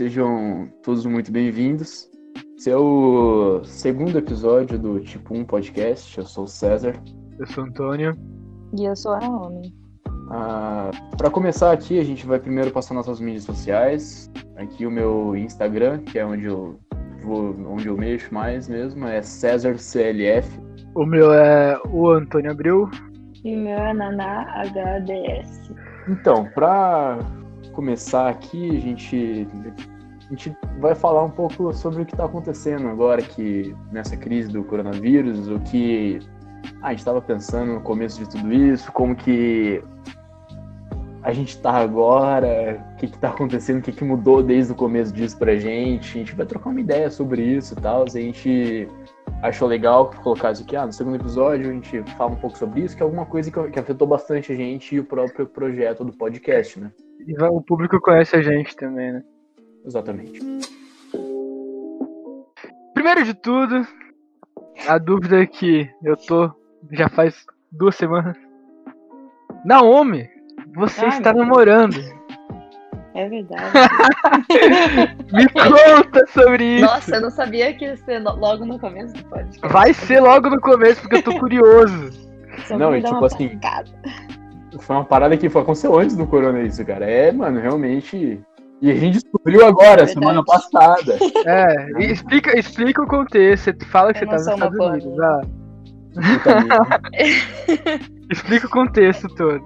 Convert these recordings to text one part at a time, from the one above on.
Sejam todos muito bem-vindos. Esse é o segundo episódio do Tipo 1 Podcast. Eu sou o César. Eu sou o Antônio. E eu sou a Naomi. Ah, Para começar aqui, a gente vai primeiro passar nossas mídias sociais. Aqui o meu Instagram, que é onde eu vou, onde eu mexo mais mesmo, é César CLF. O meu é o Antônio Abril. E o meu é Naná HDS. Então, para começar aqui, a gente, a gente vai falar um pouco sobre o que está acontecendo agora que nessa crise do coronavírus, o que ah, a gente estava pensando no começo de tudo isso, como que a gente está agora, o que está acontecendo, o que, que mudou desde o começo disso pra gente. A gente vai trocar uma ideia sobre isso e tal. A gente achou legal colocar isso aqui. Ah, no segundo episódio a gente fala um pouco sobre isso, que é alguma coisa que, que afetou bastante a gente e o próprio projeto do podcast, né? E o público conhece a gente também, né? Exatamente. Primeiro de tudo, a dúvida é que eu tô já faz duas semanas. Naomi, você Ai, está namorando. É verdade. Me conta sobre isso. Nossa, eu não sabia que ia ser logo no começo do podcast. Vai ser logo no começo, porque eu tô curioso. Só Não, e tipo assim. Foi uma parada que foi, aconteceu antes do corona isso, cara. É, mano, realmente. E a gente descobriu agora, É semana passada. É, e explica, explica o contexto. Você fala que Eu você tá nos Estados Unidos. Ah, explica o contexto todo.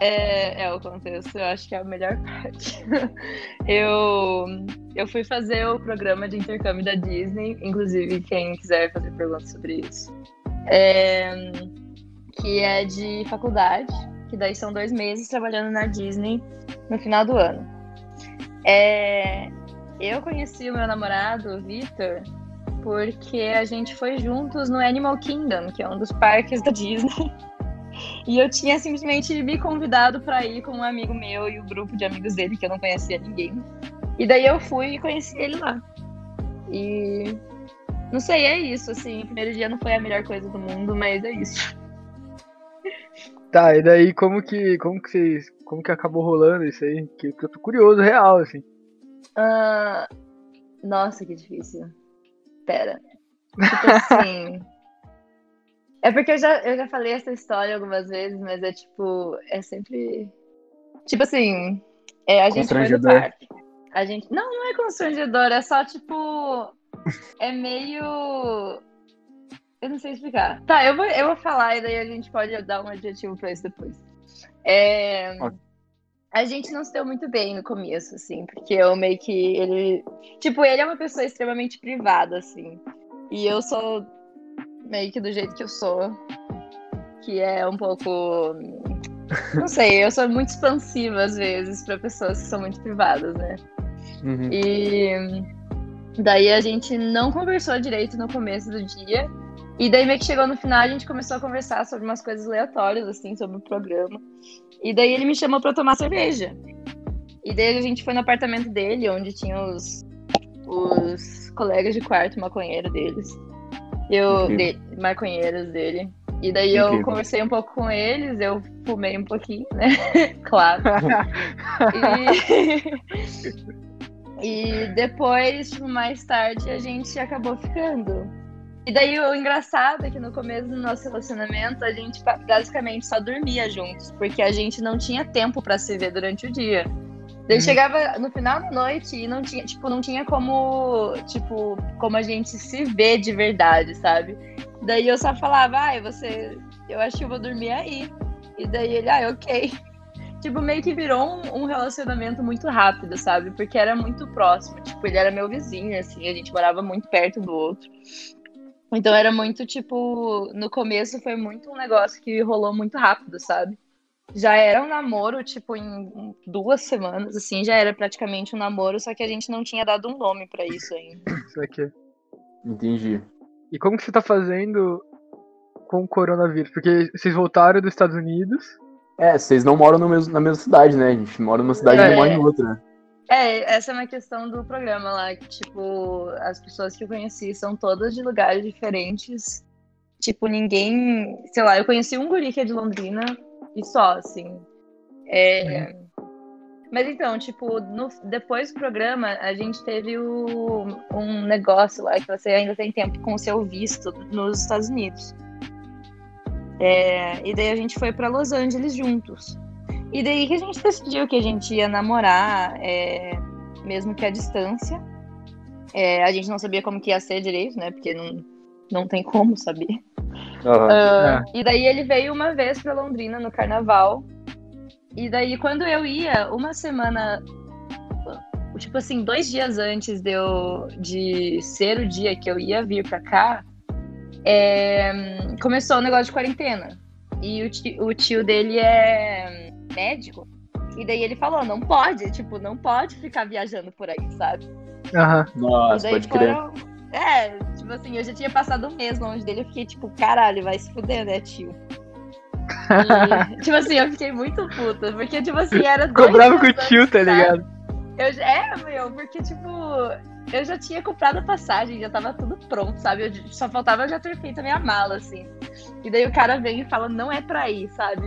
É, é o contexto, eu acho que é a melhor parte. Eu, eu fui fazer o programa de intercâmbio da Disney, inclusive quem quiser fazer perguntas sobre isso. É, que é de faculdade, que daí são dois meses trabalhando na Disney no final do ano. É, eu conheci o meu namorado, o Victor, porque a gente foi juntos no Animal Kingdom, que é um dos parques da Disney. E eu tinha simplesmente me convidado para ir com um amigo meu e o grupo de amigos dele, que eu não conhecia ninguém. E daí eu fui e conheci ele lá. E não sei, é isso, assim. O primeiro dia não foi a melhor coisa do mundo, mas é isso. Tá, e daí como que. Como que vocês. Como que acabou rolando isso aí? Que, que eu tô curioso, real, assim. Ah, nossa, que difícil. Pera. Tipo assim. É porque eu já, eu já falei essa história algumas vezes, mas é tipo. É sempre. Tipo assim. É, a gente foi no Constrangedor. parque. A gente. Não, não é constrangedor, é só tipo. É meio. Eu não sei explicar. Tá, eu vou, eu vou falar e daí a gente pode dar um adjetivo pra isso depois. É. A gente não se deu muito bem no começo, assim, porque eu meio que. Ele. Tipo, ele é uma pessoa extremamente privada, assim. E eu sou meio que do jeito que eu sou. Que é um pouco. Não sei, eu sou muito expansiva às vezes pra pessoas que são muito privadas, né? Uhum. E daí a gente não conversou direito no começo do dia. E daí meio que chegou no final, a gente começou a conversar sobre umas coisas aleatórias, assim, sobre o programa. E daí ele me chamou pra tomar cerveja. E daí a gente foi no apartamento dele, onde tinha os, os colegas de quarto maconheiro deles. Eu, de, maconheiros dele. E daí eu Incrível. conversei um pouco com eles, eu fumei um pouquinho, né? claro. E, e depois, tipo, mais tarde, a gente acabou ficando. E daí o engraçado é que no começo do nosso relacionamento a gente ba- basicamente só dormia juntos, porque a gente não tinha tempo pra se ver durante o dia. Daí Hum. chegava no final da noite e não tinha, tipo, não tinha como, tipo, como a gente se ver de verdade, sabe? Daí eu só falava, ai, você, eu acho que eu vou dormir aí. E daí ele, ah, ok. Tipo, meio que virou um, um relacionamento muito rápido, sabe? Porque era muito próximo. Tipo, ele era meu vizinho, assim, a gente morava muito perto do outro. Então era muito, tipo, no começo foi muito um negócio que rolou muito rápido, sabe? Já era um namoro, tipo, em duas semanas, assim, já era praticamente um namoro, só que a gente não tinha dado um nome pra isso ainda. Isso aqui. Entendi. E como que você tá fazendo com o coronavírus? Porque vocês voltaram dos Estados Unidos. É, vocês não moram no mesmo, na mesma cidade, né? A gente mora numa cidade e É. não mora em outra. É, essa é uma questão do programa lá, que, tipo, as pessoas que eu conheci são todas de lugares diferentes. Tipo, ninguém. Sei lá, eu conheci um guri que é de Londrina e só, assim. É, Mas então, tipo, no- depois do programa, a gente teve o- um negócio lá que você ainda tem tempo com o seu visto nos Estados Unidos. É, e daí a gente foi pra Los Angeles juntos. E daí que a gente decidiu que a gente ia namorar, é, mesmo que à distância. É, a gente não sabia como que ia ser direito, né? Porque não, não tem como saber. Aham. Ah, E daí ele veio uma vez pra Londrina no carnaval. E daí quando eu ia, uma semana, tipo assim, dois dias antes de, eu, de ser o dia que eu ia vir pra cá, é, começou o negócio de quarentena. E o tio, o tio dele é médico. E daí ele falou, não pode, tipo, não pode ficar viajando por aí, sabe? Aham. Nossa, daí pode crer. foram- É, tipo assim, eu já tinha passado um mês longe dele, eu fiquei tipo, caralho, vai se fuder, né, tio? E, tipo assim, eu fiquei muito puta, porque, tipo assim, era dois Ficou bravo com o tio, tá ligado? Eu, já- é, meu, porque, tipo, eu já tinha comprado a passagem, já tava tudo pronto, sabe? Eu, só faltava eu já ter feito a minha mala, assim. E daí o cara vem e fala, não é pra ir, sabe?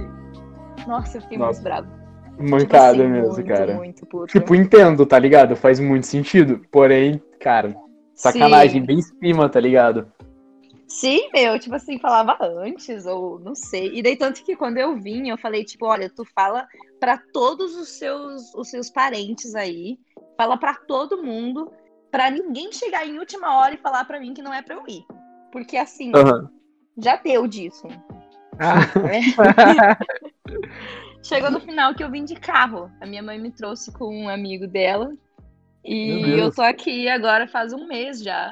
Nossa, eu fiquei Nossa, muito bravo. Mancada Tipo assim, mesmo, muito, cara. Muito. Tipo, entendo, tá ligado? Faz muito sentido. Porém, cara, sacanagem, Sim. bem em cima, tá ligado? Sim, meu, tipo assim, falava antes, ou não sei. E daí, tanto que quando eu vim, eu falei, tipo, olha, tu fala pra todos os seus, os seus parentes aí, fala pra todo mundo, pra ninguém chegar em última hora e falar pra mim que não é pra eu ir. Porque assim, Aham. já deu disso. Ah, Chegou no final que eu vim de carro. A minha mãe me trouxe com um amigo dela. E eu tô aqui agora faz um mês já.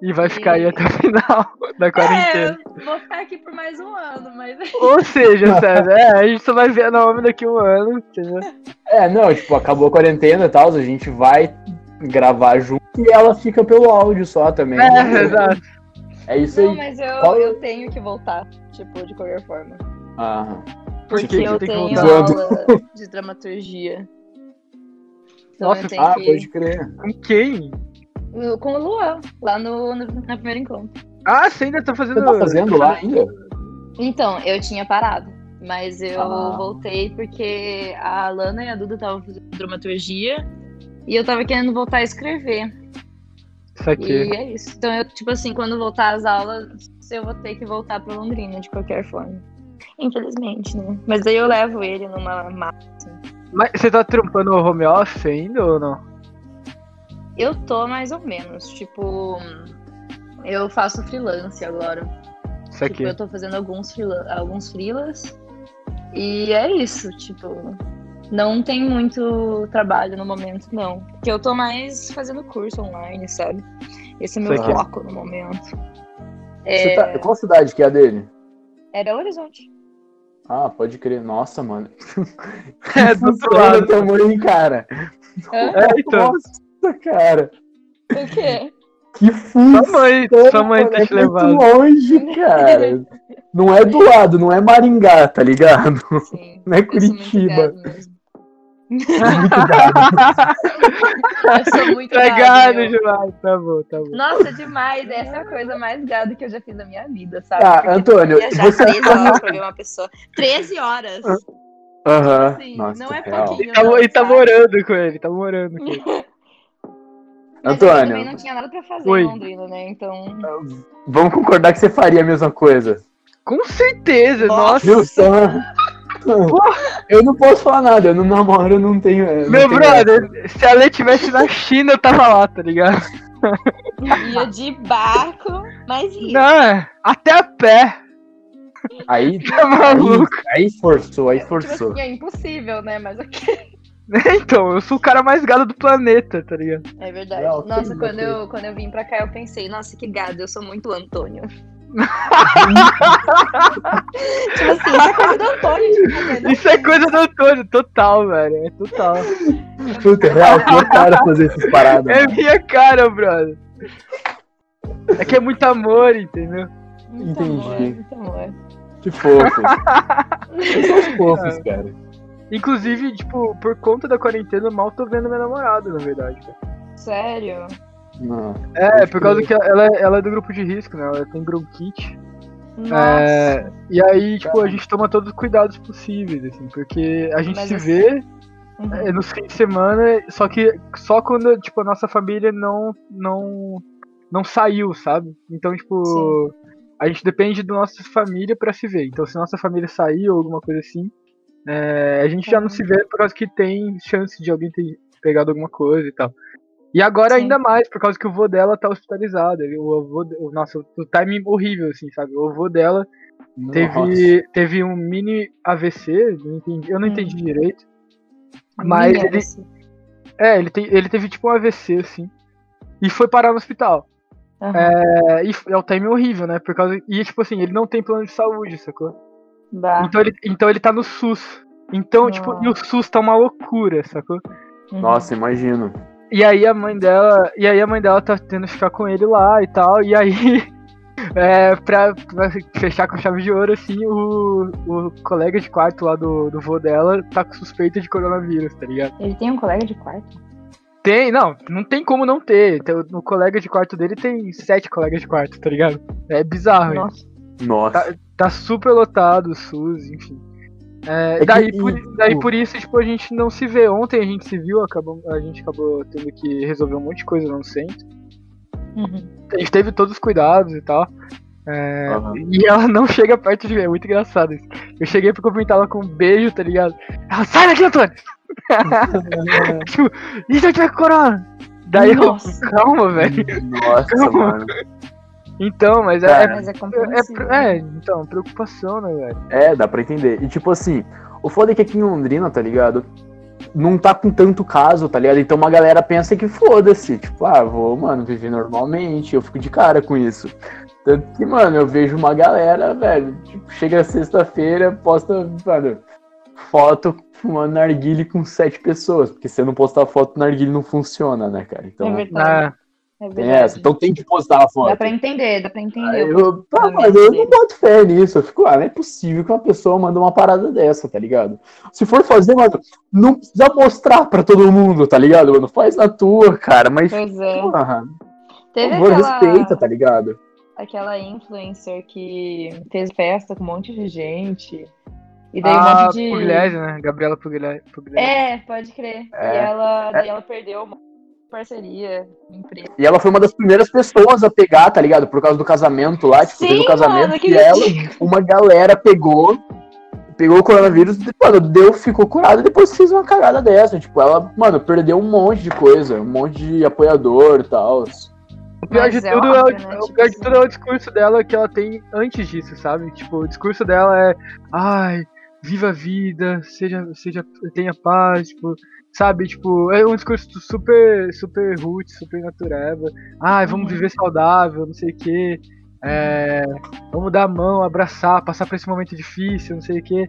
e vai ficar aí até o final da quarentena. É, eu vou ficar aqui por mais um ano, mas Ou seja, sério, é, a gente só vai ver a Naomi daqui um ano, entendeu? É, não, tipo, acabou a quarentena e tal, a gente vai gravar junto e ela fica pelo áudio só também. É, exato. É isso Não, aí. mas eu, Qual- eu tenho que voltar, tipo, de qualquer forma. Ah, Por Porque que que eu tenho aula de dramaturgia. Então Nossa, ah que pode crer. Com quem? com o Luan, lá no, no, na primeira encontro. Ah, você ainda tá fazendo. Você tá fazendo lá ainda? Então, eu tinha parado. Mas eu Ah. voltei porque a Alana e a Duda estavam fazendo dramaturgia e eu tava querendo voltar a escrever. Isso aqui. E é isso. Então, eu, tipo assim, quando voltar às aulas, eu vou ter que voltar pra Londrina de qualquer forma. Infelizmente, né? Mas daí eu levo ele numa mala. Mas você tá trampando o home office ainda ou não? Eu tô mais ou menos, tipo, eu faço freelance agora. Isso aqui. Tipo, eu tô fazendo alguns freela alguns freelas. E é isso, tipo, não tem muito trabalho no momento, não. Porque eu tô mais fazendo curso online, sabe? Esse é meu Isso foco no momento. Você É, tá... Qual cidade que é a dele? Era Horizonte. Ah, pode crer. Nossa, mano. É, do outro lado. também, cara. É, então. Nossa, cara. O quê? Que funciona. Sua mãe, sua mãe tá é te muito levando. longe, cara. Não é do lado, não é Maringá, tá ligado? Sim. Não é muito Curitiba. gado. É muito gado. Eu sou muito Tá gado, gado. João. Tá bom, tá bom. Nossa, demais. Essa é a coisa mais gado que eu já fiz na minha vida, sabe? Tá, Porque Antônio, você- 13 horas pra ver uma pessoa. 13 horas. Aham. Assim, Nossa, não é real. pouquinho. Tá, não, e tá morando com ele, tá morando com ele. Mas eu também não Antônio, tinha nada pra fazer Oi. em Londrina, né? Então. vamos concordar que você faria a mesma coisa. Com certeza, nossa. Viu só? Eu não posso falar nada, eu não namoro, eu não tenho. eu não Meu tenho brother, se a Lê tivesse na China, eu tava lá, tá ligado? Ia de barco, mas ia. Não, é, até a pé. Aí, Tá aí, maluco? aí forçou, aí Tipo forçou. assim, é impossível, né? Mas ok. Então, eu sou o cara mais gado do planeta, tá ligado? É verdade. Não, nossa, quando eu, quando eu vim pra cá, eu pensei, nossa, que gado, eu sou muito Antônio. tipo assim, isso é coisa do Antônio de fazer, né? Isso é coisa do Antônio, total, velho. É total. Puta, é real, que cara fazer essas paradas. É mano. minha cara, brother. É que é muito amor, entendeu? Muito Entendi. amor, muito amor. Que fofo. Vocês são os fofos, cara. Inclusive, tipo, por conta da quarentena, eu mal tô vendo minha namorada, na verdade. cara. Sério? Não. É, por causa que ela, ela é do grupo de risco, né? Ela tem bronquite. Nossa. É, e aí, tipo, a gente toma todos os cuidados possíveis, assim, porque a gente Mas se assim- vê, Uhum. é, nos fins de semana, só que só quando, tipo, a nossa família não, não, não saiu, sabe? Então, tipo, Sim. a gente depende da nossa família pra se ver. Então, se nossa família sair ou alguma coisa assim, é, a gente já não Uhum. se vê por causa que tem chance de alguém ter pegado alguma coisa e tal. E agora Sim. ainda mais, por causa que o vô dela tá hospitalizado. O avô, o, nossa, o timing horrível, assim, sabe? O avô dela Nossa. teve, teve um mini AVC, não entendi, eu não Hum. entendi direito. Mas ele, é, ele, tem, ele teve tipo um AVC, assim. E foi parar no hospital. É, e é o time horrível, né? Por causa. E tipo assim, ele não tem plano de saúde, sacou? Bah. Então ele, então ele tá no SUS. Então, tipo, e o SUS tá uma loucura, sacou? Uhum. Nossa, imagino. E aí a mãe dela. E aí a mãe dela tá tendo que ficar com ele lá e tal. E aí, é, pra, pra fechar com chave de ouro, assim, o, o colega de quarto lá do, do vô dela tá com suspeita de coronavírus, tá ligado? Ele tem um colega de quarto? Tem, não, não tem como não ter. Tem- O colega de quarto dele tem sete colegas de quarto, tá ligado? É bizarro. Nossa. Nossa. Tá super lotado o SUS, enfim. É, É que- daí, por, e- daí por isso, tipo, a gente não se vê. Ontem a gente se viu, acabou, a gente acabou tendo que resolver um monte de coisa no centro. Uhum. A gente teve todos os cuidados e tal. É, Aham. E ela não chega perto de mim, é muito engraçado isso. Eu cheguei pra cumprimentar ela com um beijo, tá ligado? Ela, sai daqui, Antônio! tipo, eu tiver com corona? Daí Nossa. eu, calma, velho. Nossa, Calma. mano. Então, mas é, Cara, Mas é é, é, é, então, preocupação, né, velho? É, dá pra entender. E tipo assim, o foda é que aqui em Londrina, tá ligado? Não tá com tanto caso, tá ligado? Então uma galera pensa que foda-se. Tipo, ah, vou, mano, viver normalmente. Eu fico de cara com isso. Tanto que, mano, eu vejo uma galera, velho, tipo, chega sexta-feira, posta, mano, foto fumando narguile com sete pessoas. Porque se você não postar foto, narguile não funciona, né, cara? É Então, verdade. Ah, É verdade. essa. Então tem que postar a foto. Dá pra entender, dá pra entender. Eu, tá, mas eu não boto fé nisso. Eu fico, ah, não é possível que uma pessoa manda uma parada dessa, tá ligado? Se for fazer, mano, não precisa mostrar pra todo mundo, tá ligado, mano? Faz na tua, cara, mas, Pois é. porra, por Teve favor, aquela, respeita, tá ligado? aquela influencer que fez festa com um monte de gente. E daí a um monte de. Pugliese, né? Gabriela Pugliese. Pugliese. É, pode crer. É. E ela, daí ela perdeu uma parceria, empresa. E ela foi uma das primeiras pessoas a pegar, tá ligado? Por causa do casamento lá, tipo, Sim, teve um casamento mano, que que ela, uma galera pegou, pegou o coronavírus, e, mano, deu, ficou curada e depois fez uma cagada dessa. Tipo, ela, mano, perdeu um monte de coisa, um monte de apoiador e tal. O pior, Mas de é tudo, óbvio, é, né? o Tipo pior de assim. tudo é o discurso dela que ela tem antes disso, sabe? Tipo, o discurso dela é ai, viva a vida, seja, seja, tenha paz, tipo, sabe? Tipo, é um discurso super, super roots, super natureba. Ai, vamos Uhum. viver saudável, não sei o quê. É, vamos dar a mão, abraçar, passar por esse momento difícil, não sei o quê.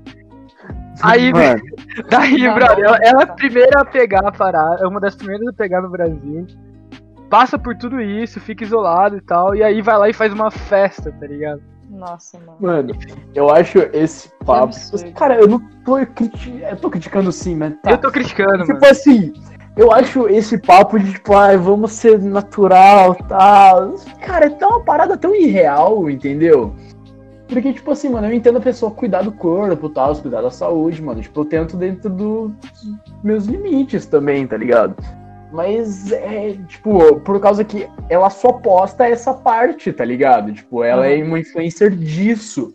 Aí, Mano, Daí, Não, brother, ela, é a primeira a pegar a parada, é uma das primeiras a pegar no Brasil. Passa por tudo isso, fica isolado e tal, e aí vai lá e faz uma festa, tá ligado? Nossa, mano. Mano, eu acho esse papo. Cara, eu não tô, criti... eu tô criticando sim, mas. Tá. Eu tô criticando, Tipo mano. assim, eu acho esse papo de tipo, ai, vamos ser natural tal. Cara, é tão uma parada tão irreal, entendeu? Porque, tipo assim, mano, eu entendo a pessoa cuidar do corpo e tal, cuidar da saúde, mano. Tipo, eu tento dentro dos meus limites também, tá ligado? Mas é, tipo, por causa que ela só posta essa parte, tá ligado? Tipo, ela é uma influencer disso.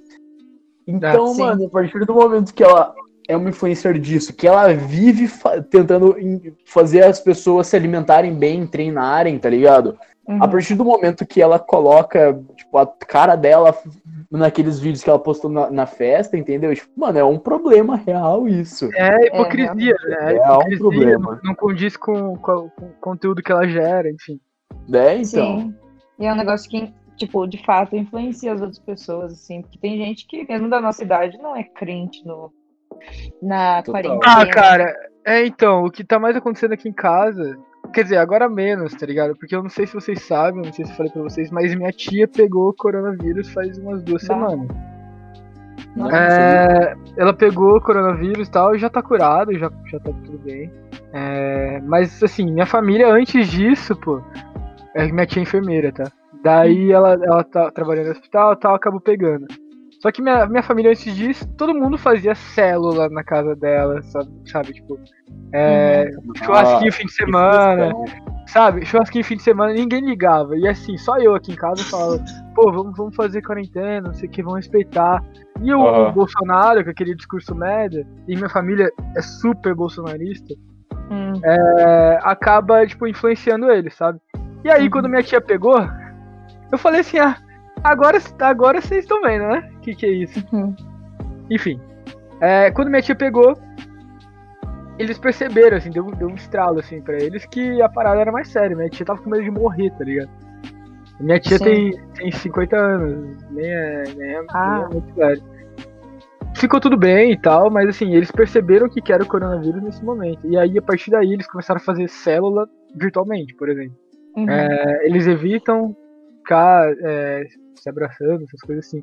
Então, sim. mano, a partir do momento que ela é uma influencer disso, que ela vive fa- tentando fazer as pessoas se alimentarem bem, treinarem, tá ligado? Uhum. A partir do momento que ela coloca, tipo, a cara dela naqueles vídeos que ela postou na, na festa, entendeu? Tipo, mano, é um problema real isso. É hipocrisia, né? É um hipocrisia, problema. Não, não condiz com, com- com o conteúdo que ela gera, enfim. Né, então? Sim. E é um negócio que, tipo, de fato influencia as outras pessoas, assim. Porque tem gente que, mesmo da nossa idade, não é crente no, na Total. quarentena. Ah, cara, é então, o que tá mais acontecendo aqui em casa, quer dizer, agora menos, tá ligado? Porque eu não sei se vocês sabem, eu não sei se eu falei pra vocês, mas minha tia pegou coronavírus faz umas duas Bah. semanas. Não, É, ela pegou coronavírus e tal, e já tá curado, já, já tá tudo bem. É, mas assim, minha família antes disso, pô, é minha tia é enfermeira, tá? Daí ela, ela tá trabalhando no hospital e tal, acabou pegando. Só que minha, minha família antes disso, todo mundo fazia célula na casa dela, sabe? sabe tipo, é, churrasquinho Ah, fim de semana, questão. sabe? Churrasquinho fim de semana, ninguém ligava. E assim, só eu aqui em casa falava, pô, vamos, vamos fazer quarentena, não sei o que, vamos respeitar. E o, Aham. o Bolsonaro, com aquele discurso média, e minha família é super bolsonarista, Hum. é, acaba, tipo, influenciando ele, sabe? E aí, Uhum. quando minha tia pegou, eu falei assim, ah, agora, agora vocês estão vendo, né? O que, que é isso? Uhum. Enfim, é, quando minha tia pegou, eles perceberam, assim, deu, deu um estralo, assim, pra eles, que a parada era mais séria. Minha tia tava com medo de morrer, tá ligado? Minha tia Sim. tem, tem 50 anos, nem é, nem é, Ah. nem é muito velho. Ficou tudo bem e tal, mas assim, eles perceberam que que era o coronavírus nesse momento. E aí, a partir daí, eles começaram a fazer célula virtualmente, por exemplo. Uhum. É, eles evitam ficar é, se abraçando, essas coisas assim.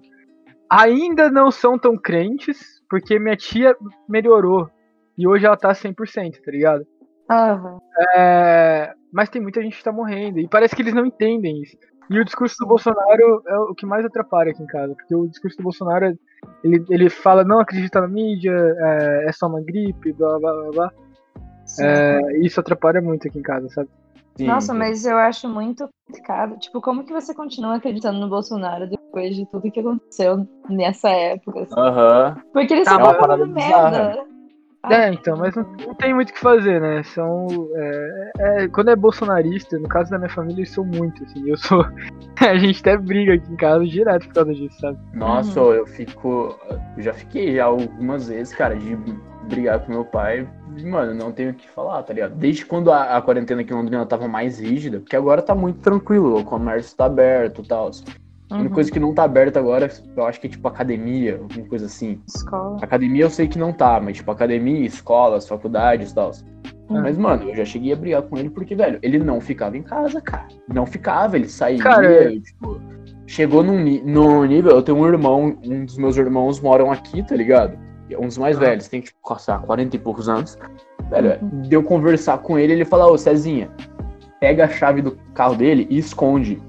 Ainda não são tão crentes, porque minha tia melhorou. E hoje ela tá 100%, tá ligado? Aham. É, mas tem muita gente que tá morrendo. E parece que eles não entendem isso. E o discurso do Bolsonaro é o que mais atrapalha aqui em casa. Porque o discurso do Bolsonaro, ele, ele fala, não acredita na mídia, é, é só uma gripe, blá blá blá blá. É, isso atrapalha muito aqui em casa, sabe? Sim, Nossa, sim. mas eu acho muito complicado. Tipo, como que você continua acreditando no Bolsonaro depois de tudo que aconteceu nessa época? assim? Aham. Porque eles Ah, são mas- uma parada merda. É, então, mas não, não tem muito o que fazer, né? São. é, é, quando é bolsonarista, no caso da minha família, eles são muito, assim. Eu sou. A gente até briga aqui em casa direto por causa disso, sabe? Nossa, Uhum. eu fico. Eu já fiquei já algumas vezes, cara, de brigar com meu pai. E, Mano, não tenho o que falar, tá ligado? Desde quando a, a quarentena aqui em Londrina tava mais rígida, porque agora tá muito tranquilo, o comércio tá aberto e tal. A única Uhum. coisa que não tá aberta agora, eu acho que é tipo academia, alguma coisa assim. Escola. Academia eu sei que não tá, mas tipo academia, escolas, faculdades e tal. Uhum. Mas, mano, eu já cheguei a brigar com ele porque, velho, ele não ficava em casa, cara. Não ficava, ele saía, Cara, tipo, chegou num, num nível, eu tenho um irmão, um dos meus irmãos moram aqui, tá ligado? Um dos mais Ah. velhos, tem, tipo, sei lá, 40 e poucos anos. Velho, Uhum. deu conversar com ele, ele fala, ô, Cezinha, pega a chave do carro dele e esconde.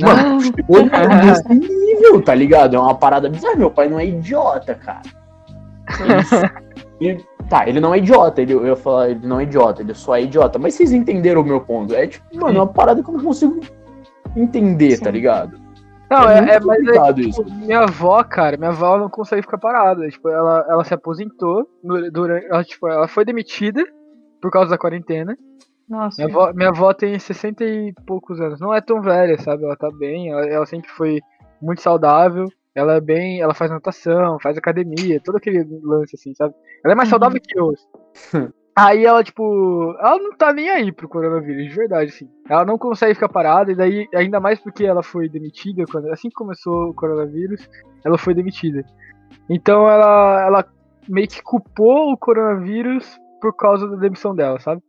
Mano, chegou nesse nível, tá ligado? É uma parada bizarra. Meu pai não é idiota, cara. Ele, ele- tá, ele não é idiota. Ele, eu ia falar, ele não é idiota, ele só é idiota. Mas vocês entenderam o meu ponto. É tipo, mano, é uma parada que eu não consigo entender, Sim. tá ligado? Não, é, é, muito é, mas é, tipo, minha avó, cara, minha avó não consegue ficar parada. Tipo, ela, ela se aposentou durante. Ela, tipo, ela foi demitida por causa da quarentena. Nossa. Minha avó, minha avó tem 60 e poucos anos. Não é tão velha, sabe? Ela tá bem. Ela, ela sempre foi muito saudável. Ela é bem. Ela faz natação, faz academia, todo aquele lance assim, sabe? Ela é mais Uhum. saudável que eu. Aí ela, tipo. Ela não tá nem aí pro coronavírus, de verdade, assim. Ela não consegue ficar parada, e daí, ainda mais porque ela foi demitida, quando, assim que começou o coronavírus, ela foi demitida. Então ela, ela meio que culpou o coronavírus por causa da demissão dela, sabe?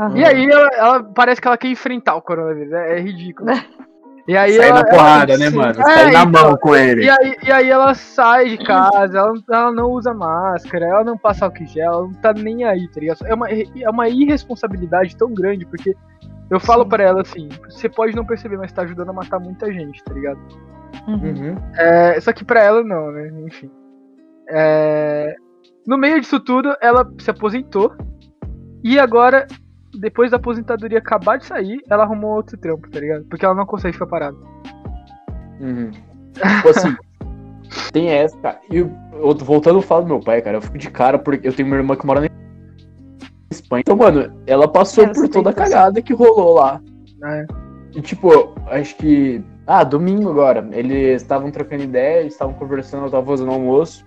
Aham. E aí ela, ela- parece que ela quer enfrentar o coronavírus. É, é ridículo. E aí Sai ela, na porrada, né, sim. mano? É, Sai na então, mão com ele. e aí, e aí ela sai de casa, ela, não- ela não usa máscara, ela não passa álcool em gel, ela não tá nem aí, tá ligado? É uma, é uma irresponsabilidade tão grande, porque eu falo pra ela assim, você pode não perceber, mas tá ajudando a matar muita gente, tá ligado? Uhum. Uhum. É, só que pra ela não, né? Enfim. É, no meio disso tudo, ela se aposentou. E agora, depois da aposentadoria acabar de sair, ela arrumou outro trampo, tá ligado? Porque ela não consegue ficar parada. Uhum. Tipo assim, tem essa, cara. E eu, voltando a falar do meu pai, cara, eu fico de cara porque eu tenho uma irmã que mora na Espanha. Então, mano, ela passou Ela por toda a cagada que rolou lá. né? E tipo, acho que. Ah, domingo agora. Eles estavam trocando ideia, eles estavam conversando, eu tava fazendo almoço.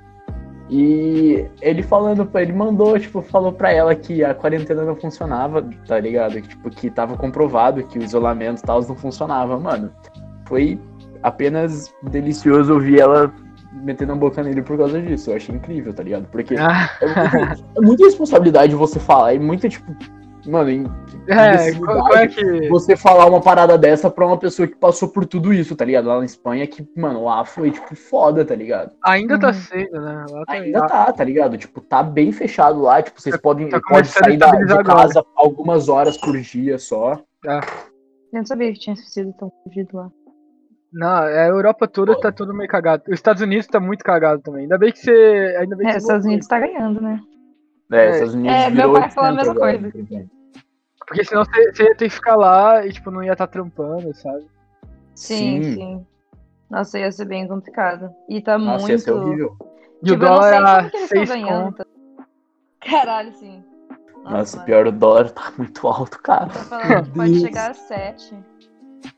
E ele falando ele, mandou, tipo, falou pra ela que a quarentena não funcionava, tá ligado? Que, tipo, que tava comprovado que o isolamento e tal não funcionava, mano. Foi apenas delicioso ouvir ela metendo a boca nele por causa disso. Eu achei incrível, tá ligado? Porque Ah, é, muito- é muita responsabilidade você falar, é muita, tipo, mano, em- é, qual, qual é que. você falar uma parada dessa pra uma pessoa que passou por tudo isso, tá ligado? Lá na Espanha, que, mano, lá foi, tipo, foda, tá ligado? Ainda tá Uhum. sendo, né? Lá tá- Ainda tá, tá ligado? Tipo, tá bem fechado lá, tipo, vocês podem tá pode sair da, de estabilizar agora. casa algumas horas por dia só. Eu não sabia que tinha sido tão fugido lá. Não, a Europa toda tá todo meio cagado. Os Estados Unidos tá muito cagado também. Ainda bem que você. Ainda bem que É, os Estados. Unidos tá ganhando, né? É, Estados Unidos É, meu virou pai falou a 800 mesma agora, coisa. por exemplo. Porque senão você, você ia ter que ficar lá e, tipo, não ia estar trampando, sabe? Sim, Sim. sim, Nossa, ia ser bem complicado. E tá Nossa, ia muito. ser horrível. E o Tipo, eu não dólar era como que eles estão 6 ganhando. conto. Caralho, sim. Nossa, mano. pior, o dólar tá muito alto, cara. Tô falando que pode chegar a 7.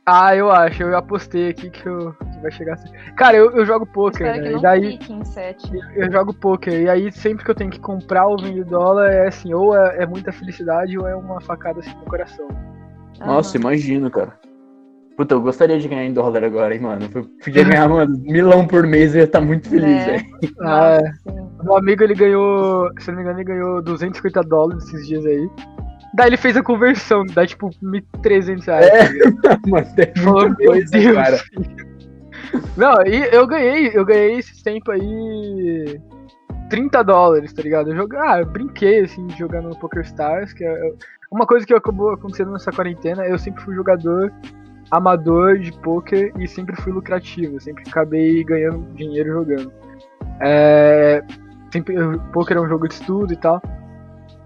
Ah, eu acho. Eu apostei aqui que, eu, que vai chegar assim. Cara, eu, eu jogo poker, né? E daí fique em 7. eu jogo poker. E aí sempre que eu tenho que comprar ou vender dólar, é assim, ou é, é muita felicidade ou é uma facada assim no coração. Nossa, imagino, cara. Puta, eu gostaria de ganhar em dólar agora, hein, mano. Eu podia ganhar, mano, milão por mês e eu ia estar muito feliz, É. velho. Ah, sim. Meu amigo, ele ganhou, se não me engano, ele ganhou 250 dólares esses dias aí. Daí ele fez a conversão, dá tipo 1.300 reais. É. tá? Mano, tem Falou, muita meu coisa, Deus. cara. Não, e eu ganhei, eu ganhei esse tempo aí 30 dólares, tá ligado? Eu joguei, ah, eu brinquei assim, jogando no Poker Stars, que é uma coisa que acabou acontecendo nessa quarentena, eu sempre fui jogador amador de poker e sempre fui lucrativo, sempre acabei ganhando dinheiro jogando. É, sempre, poker é um jogo de estudo e tal,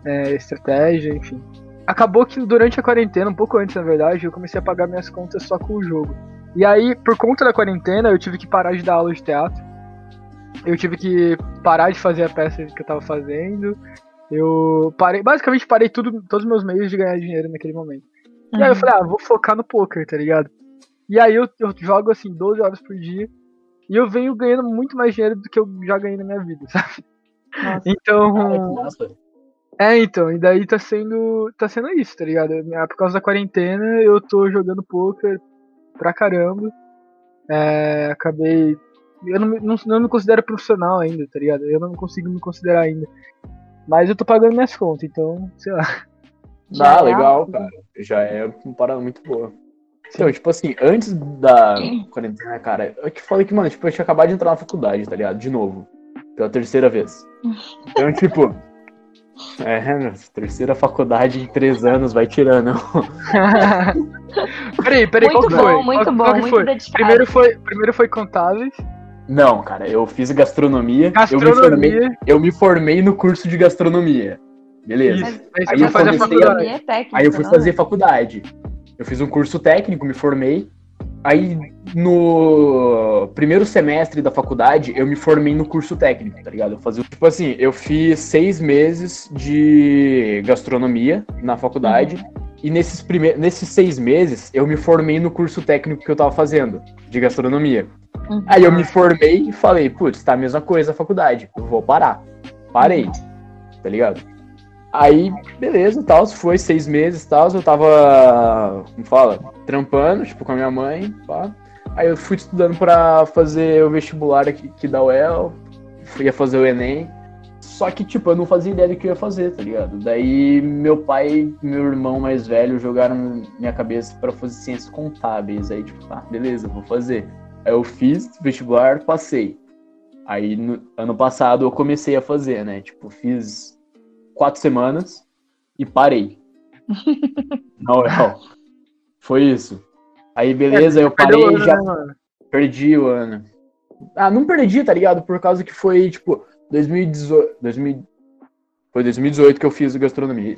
é, estratégia, enfim. Acabou que durante a quarentena, um pouco antes na verdade, eu comecei a pagar minhas contas só com o jogo. E aí, por conta da quarentena, eu tive que parar de dar aula de teatro. Eu tive que parar de fazer a peça que eu tava fazendo. Eu parei, basicamente parei tudo, todos os meus meios de ganhar dinheiro naquele momento. E aí eu Uhum. falei, ah, vou focar no poker, tá ligado? E aí eu, eu jogo assim 12 horas por dia. E eu venho ganhando muito mais dinheiro do que eu já ganhei na minha vida, sabe? Nossa. Então. Cara, que massa. É, então, e daí tá sendo. tá sendo isso, tá ligado? Ah, Por causa da quarentena, eu tô jogando poker pra caramba. É, acabei. Eu não, me- não, não me considero profissional ainda, tá ligado? Eu não consigo me considerar ainda. Mas eu tô pagando minhas contas, então, sei lá. Ah, é legal, alto. cara. Já é uma parada muito boa. Então, tipo assim, antes da quarentena, cara, eu que falei que, mano, tipo, eu tinha acabado de entrar na faculdade, tá ligado? De novo. Pela terceira vez. Então, tipo. É, terceira faculdade em três anos, vai tirando. peraí, peraí, qual Muito foi? bom, muito Qual- bom, qual que muito foi? dedicado. Primeiro foi, primeiro foi contáveis, Não, cara, eu fiz gastronomia. Eu me, formei, gastronomia. eu me formei no curso de gastronomia. Beleza. Isso. Aí Aí foi eu fazer a comecei a- faculdade. Economia técnica, Aí eu fui fazer faculdade. Eu fiz um curso técnico, me formei. Aí no primeiro semestre da faculdade, eu me formei no curso técnico, tá ligado? Eu fazia, tipo assim, eu fiz seis meses de gastronomia na faculdade. E nesses, prime... nesses seis meses, eu me formei no curso técnico que eu tava fazendo, de gastronomia. Uhum. Aí eu me formei e falei, putz, tá a mesma coisa a faculdade, eu vou parar. Parei, tá ligado? Aí, beleza, tal, foi seis meses tal, eu tava, como fala, trampando, tipo, com a minha mãe, pá. Aí eu fui estudando pra fazer o vestibular aqui, aqui da UEL, ia fazer o Enem. Só que, tipo, eu não fazia ideia do que eu ia fazer, tá ligado? Daí meu pai e meu irmão mais velho jogaram minha cabeça pra fazer ciências contábeis. Aí, tipo, tá, beleza, vou fazer. Aí eu fiz vestibular, passei. Aí no ano passado eu comecei a fazer, né? Tipo, fiz quatro semanas e parei. Não, não. Foi isso. Aí beleza, eu Perdeu parei ano, já né, perdi o ano. Ah, não perdi, tá ligado? Por causa que foi, tipo, 2018. 2000, foi 2018 que eu fiz gastronomia.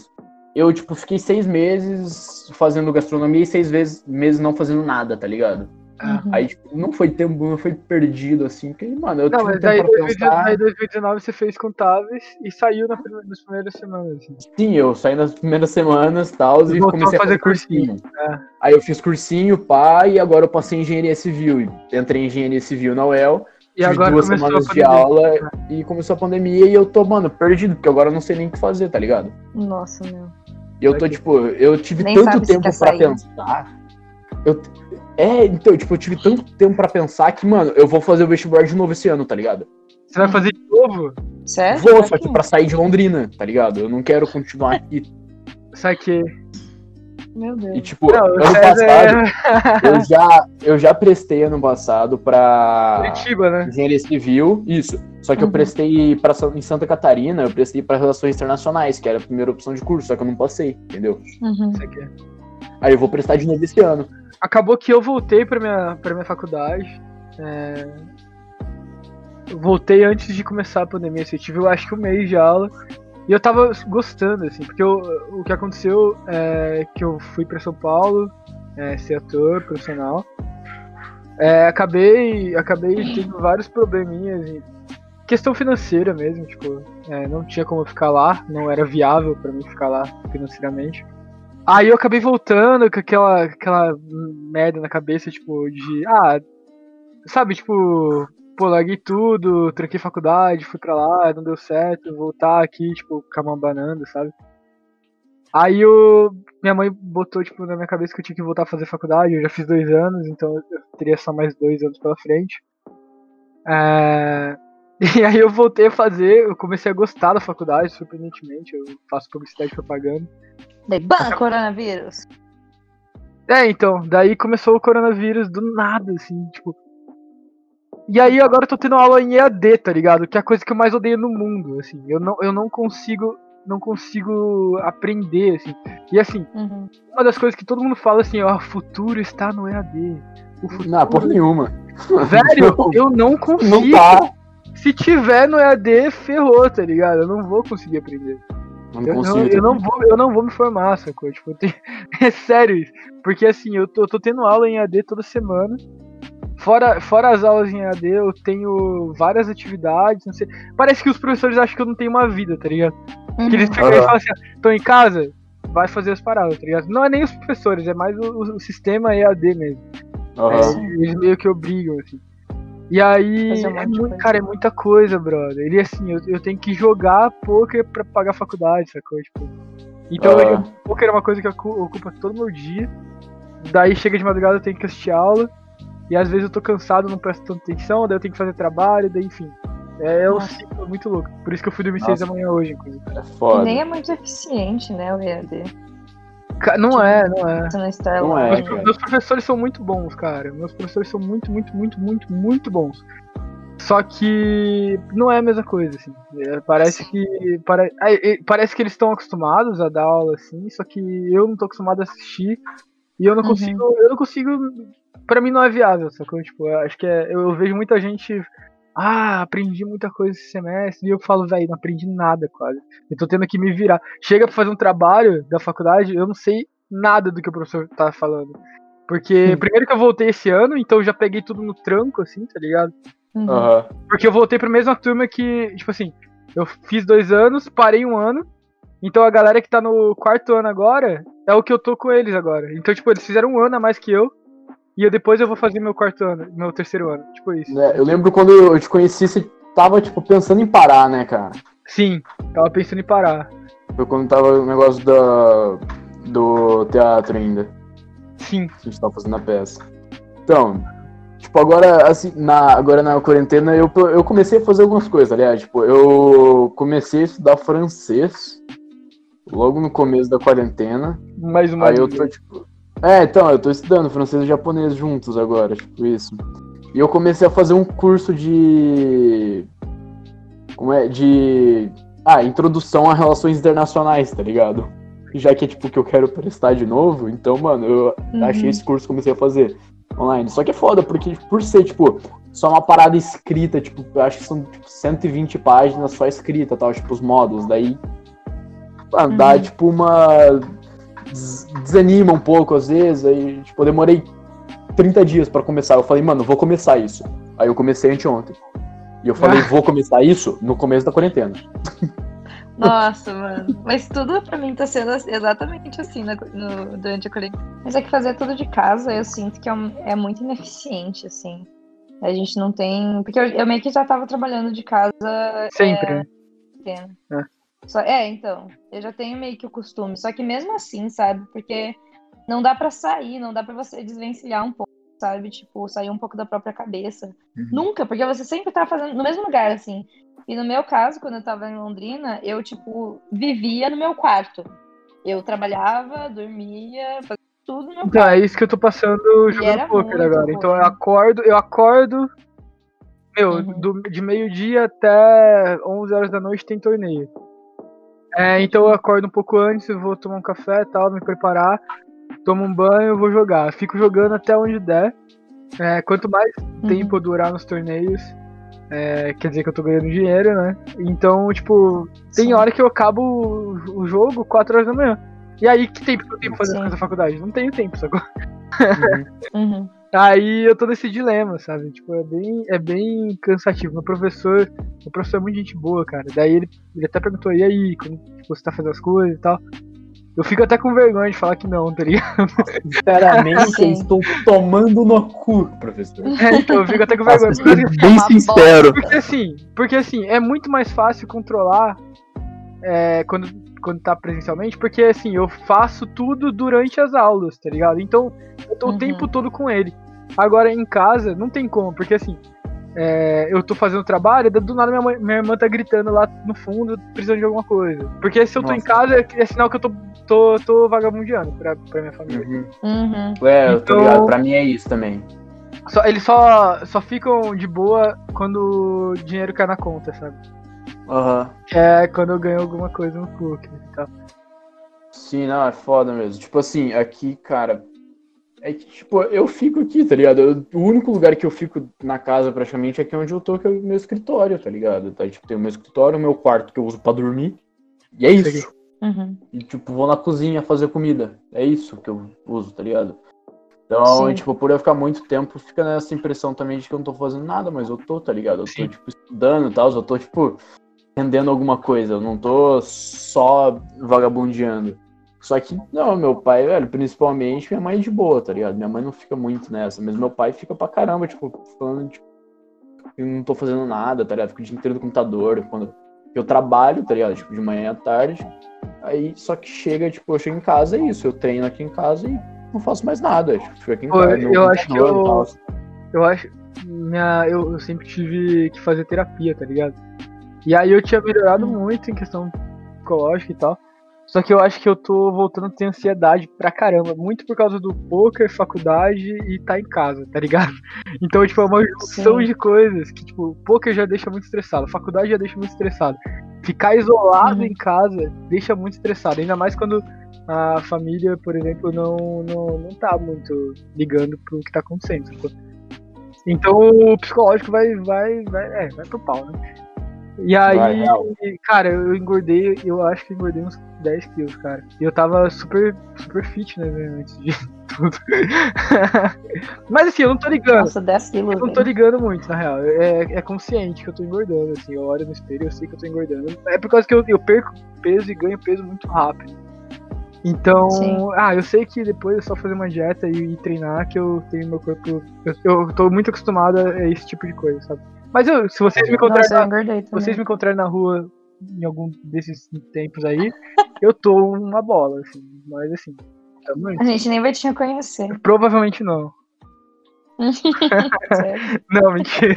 Eu, tipo, fiquei seis meses fazendo gastronomia e seis vezes, meses não fazendo nada, tá ligado? Uhum. Aí, tipo, não foi tempo, não foi perdido, assim, porque, mano, eu Não, tive mas tempo daí, pra 2019, pensar. daí 2019 você fez contáveis e saiu na prime- nas primeiras semanas. assim. Sim, eu saí nas primeiras semanas e tal, E comecei a a fazer fazer cursinho. cursinho. É. Aí eu fiz cursinho, pá, e agora eu passei em engenharia civil. Entrei em engenharia civil na UEL, E tive agora duas semanas de aula e começou a pandemia e eu tô, mano, perdido, porque agora eu não sei nem o que fazer, tá ligado? Nossa, meu. E eu tô, tipo, eu tive Nem tanto tempo pra sair. pensar. Eu, é, então, tipo, eu tive tanto tempo pra pensar que, mano, eu vou fazer o vestibular de novo esse ano, tá ligado? Você vai fazer de novo? Sério? Vou, só que pra sair de Londrina, tá ligado? Eu não quero continuar aqui. Saquei. Meu Deus. E, tipo, Não, ano César passado, é eu já, eu já prestei ano passado pra Curitiba, né? engenharia civil, isso. Só que eu Uhum. prestei pra, em Santa Catarina, eu prestei pra relações internacionais, que era a primeira opção de curso, só que eu não passei, entendeu? Uhum. Saquei. Aí eu vou prestar de novo esse ano. Acabou que eu voltei pra minha, pra minha faculdade. É... Voltei antes de começar a pandemia, assim, eu tive eu acho que um mês de aula. E eu tava gostando, assim, porque eu, o que aconteceu é que eu fui pra São Paulo é, ser ator profissional. É, acabei, acabei tendo vários probleminhas, e questão financeira mesmo, tipo, é, não tinha como ficar lá, não era viável para mim ficar lá financeiramente. Aí eu acabei voltando com aquela, aquela merda na cabeça, tipo, de, ah, sabe, tipo, pô, larguei tudo, tranquei faculdade, fui pra lá, não deu certo, voltar aqui, tipo, ficar banando, sabe? Aí eu, minha mãe botou, tipo, na minha cabeça que eu tinha que voltar a fazer faculdade, eu já fiz dois anos, então eu teria só mais dois anos pela frente. É... E aí eu voltei a fazer, eu comecei a gostar da faculdade, surpreendentemente, eu faço publicidade e propaganda. Daí, ban, coronavírus! É, então, daí começou o coronavírus do nada, assim, tipo, e aí agora eu tô tendo aula em EAD, tá ligado? Que é a coisa que eu mais odeio no mundo, assim. Eu não, eu não consigo não consigo aprender, assim. E assim, uhum. uma das coisas que todo mundo fala assim, ó, o futuro está no EAD. O futuro... Não, por nenhuma. Velho, não. eu não consigo. Não tá. Se tiver no EAD, ferrou, tá ligado? Eu não vou conseguir aprender. Não eu, não, eu, não vou, eu não vou me formar, sacou? Tipo, tenho... é sério isso. Porque assim, eu tô, eu tô tendo aula em EAD toda semana. Fora, fora as aulas em AD, eu tenho várias atividades, não sei. Parece que os professores acham que eu não tenho uma vida, tá ligado? Uhum. Que eles ficam uhum. e falam assim, tô em casa, vai fazer as paradas, tá ligado? Não é nem os professores, é mais o, o sistema EAD mesmo. Uhum. É, eles meio que obrigam, assim. E aí, é muito, cara, é muita coisa, brother. Ele, assim, eu, eu tenho que jogar poker pra pagar a faculdade, sacou? Tipo, então, eu, poker é uma coisa que ocupa todo o meu dia. Daí chega de madrugada, eu tenho que assistir aula. E às vezes eu tô cansado, não presto tanta atenção, daí eu tenho que fazer trabalho, daí enfim. É, é um ciclo muito louco. Por isso que eu fui dormir 6 da manhã hoje, inclusive. É foda. E nem é muito eficiente, né, o EAD. Não tipo, é, não é. Não, não é. Meus, meus, professores são muito bons, cara. Meus professores são muito, muito, muito, muito, muito bons. Só que não é a mesma coisa, assim. É, parece que. Para, parece que eles estão acostumados a dar aula, assim, só que eu não tô acostumado a assistir. E eu não uhum. consigo. Uhum. Eu não consigo para mim não é viável, sacou? Tipo, eu acho que é, eu, vejo muita gente. Ah, aprendi muita coisa esse semestre. E eu falo, velho, não aprendi nada quase. Eu tô tendo que me virar. Chega pra fazer um trabalho da faculdade, eu não sei nada do que o professor tá falando. Porque, primeiro que eu voltei esse ano, então eu já peguei tudo no tranco, assim, tá ligado? Uhum. Porque eu voltei pra mesma turma que, tipo assim, eu fiz dois anos, parei um ano. Então a galera que tá no quarto ano agora é o que eu tô com eles agora. Então, tipo, eles fizeram um ano a mais que eu. E eu, depois eu vou fazer meu quarto ano, meu terceiro ano. Tipo isso. É, eu lembro quando eu te conheci, você tava, tipo, pensando em parar, né, cara? Sim, tava pensando em parar. Foi quando tava o negócio da, do teatro ainda. Sim. A gente tava fazendo a peça. Então, tipo, agora, assim, na, agora na quarentena eu, eu comecei a fazer algumas coisas, aliás. Tipo, eu comecei a estudar francês logo no começo da quarentena. Mais uma Aí eu tô, tipo, é, então, eu tô estudando francês e japonês juntos agora, tipo isso. E eu comecei a fazer um curso de. Como é? De. Ah, introdução a relações internacionais, tá ligado? Já que é tipo que eu quero prestar de novo, então, mano, eu uhum. achei esse curso comecei a fazer online. Só que é foda, porque por ser, tipo, só uma parada escrita, tipo, eu acho que são tipo, 120 páginas só escrita, tal, tipo, os módulos. Daí, mano, dá, uhum. tipo, uma desanima um pouco às vezes. Aí, tipo, eu demorei 30 dias para começar. Eu falei, mano, vou começar isso. Aí eu comecei anteontem. E eu falei, vou começar isso no começo da quarentena. Nossa, mano. Mas tudo pra mim tá sendo exatamente assim no, no, durante a quarentena. Mas é que fazer tudo de casa eu sinto que é, um, é muito ineficiente, assim. A gente não tem. Porque eu, eu, meio que já tava trabalhando de casa. Sempre. É, é. Só, é, então, eu já tenho meio que o costume. Só que mesmo assim, sabe? Porque não dá para sair, não dá para você desvencilhar um pouco, sabe? Tipo, sair um pouco da própria cabeça. Uhum. Nunca, porque você sempre tá fazendo no mesmo lugar, assim. E no meu caso, quando eu tava em Londrina, eu, tipo, vivia no meu quarto. Eu trabalhava, dormia, fazia tudo no meu então, quarto. é isso que eu tô passando jogando poker agora. Bom. Então eu acordo, eu acordo. Meu, uhum. do, de meio-dia até 11 horas da noite tem torneio. É, então eu acordo um pouco antes, vou tomar um café e tal, me preparar. tomo um banho, vou jogar. Fico jogando até onde der. É, quanto mais Uhum. tempo eu durar nos torneios, é, quer dizer que eu tô ganhando dinheiro, né? Então, tipo, tem Sim. hora que eu acabo o, jogo 4 horas da manhã. E aí, que tempo que eu tenho pra fazer Sim. as coisas da faculdade? Não tenho tempo, sacou? Uhum. Aí eu tô nesse dilema, sabe? Tipo, é bem, é bem cansativo. Meu professor, meu professor é muito gente boa, cara. Daí ele, ele até perguntou, e aí, como tipo, você tá fazendo as coisas e tal? Eu fico até com vergonha de falar que não, tá ligado? Sinceramente, Sim. eu estou tomando no cu, professor. É, então eu fico até com Nossa, vergonha. Porque, sendo É bem uma sincero. porque assim, porque assim, é muito mais fácil controlar é, quando, quando tá presencialmente, porque assim, eu faço tudo durante as aulas, tá ligado? Então, eu tô o Uhum. tempo todo com ele. Agora em casa, não tem como, porque assim, é, eu tô fazendo trabalho, do nada minha, mãe- minha irmã tá gritando lá no fundo, precisando de alguma coisa. Porque se eu tô em Nossa. casa, é, é sinal que eu tô, tô, tô vagabundeando pra, pra minha família. Uhum. Uhum. É, eu tô Então- ligado. Pra mim é isso também. Só- eles só, só ficam de boa quando o dinheiro cai na conta, sabe? Aham. Que é quando eu ganho alguma coisa no cookie e tal. Sim, não, é foda mesmo. Tipo assim, aqui, cara. É que, tipo, eu fico aqui, tá ligado? Eu- o único lugar que eu fico na casa, praticamente, é aqui onde eu tô, que é o meu escritório, tá ligado? Tá, tipo, tem o meu escritório, o meu quarto que eu uso pra dormir. E é isso. Uhum. E, tipo, vou na cozinha fazer comida. É isso que eu uso, tá ligado? Então, Sim. tipo, por eu ficar muito tempo, fica nessa impressão também de que eu não tô fazendo nada, mas eu tô, tá ligado? Eu tô, Sim. tipo, estudando e tal, eu tô, tipo, rendendo alguma coisa. Eu não tô só vagabundeando. Só que, não, meu pai, velho, principalmente, minha mãe é de boa, tá ligado? Minha mãe não fica muito nessa, mas meu pai fica pra caramba, tipo, falando, tipo, eu não tô fazendo nada, tá ligado? Fico o dia inteiro no computador, quando eu trabalho, tá ligado? Tipo, de manhã à tarde. Aí, só que chega, tipo, eu chego em casa, é isso, eu treino aqui em casa e não faço mais nada. Tipo, fico aqui em casa. no eu acho que eu-. Eu acho. Minha, eu, eu sempre tive que fazer terapia, tá ligado? E aí eu tinha melhorado Hum. muito em questão psicológica e tal. Só que eu acho que eu tô voltando a ter ansiedade pra caramba. Muito por causa do poker, faculdade e tá em casa, tá ligado? Então, tipo, é uma junção de coisas que, tipo, poker já deixa muito estressado, faculdade já deixa muito estressado. Ficar isolado Uhum. em casa deixa muito estressado. Ainda mais quando a família, por exemplo, não, não, não tá muito ligando pro que tá acontecendo. sacou? Então o psicológico vai, vai, vai, é, vai pro pau, né? E aí, Vai, cara, eu engordei, eu acho que engordei uns 10 quilos, cara. E eu tava super, super fit, né, antes de tudo. Mas assim, eu não tô ligando. Nossa, 10 quilos. Eu não tô ligando muito, na real. É, é consciente que eu tô engordando, assim. Eu olho no espelho e eu sei que eu tô engordando. É por causa que eu, eu perco peso e ganho peso muito rápido. Então, Sim. ah, eu sei que depois é só fazer uma dieta e, e treinar que eu tenho meu corpo. Eu, eu tô muito acostumado a esse tipo de coisa, sabe? Mas eu, se vocês me encontrarem Nossa, na, vocês me encontrarem na rua em algum desses tempos aí, eu tô uma bola, assim. Mas assim, tamo. A gente nem vai te reconhecer. Provavelmente não. Não, mentira.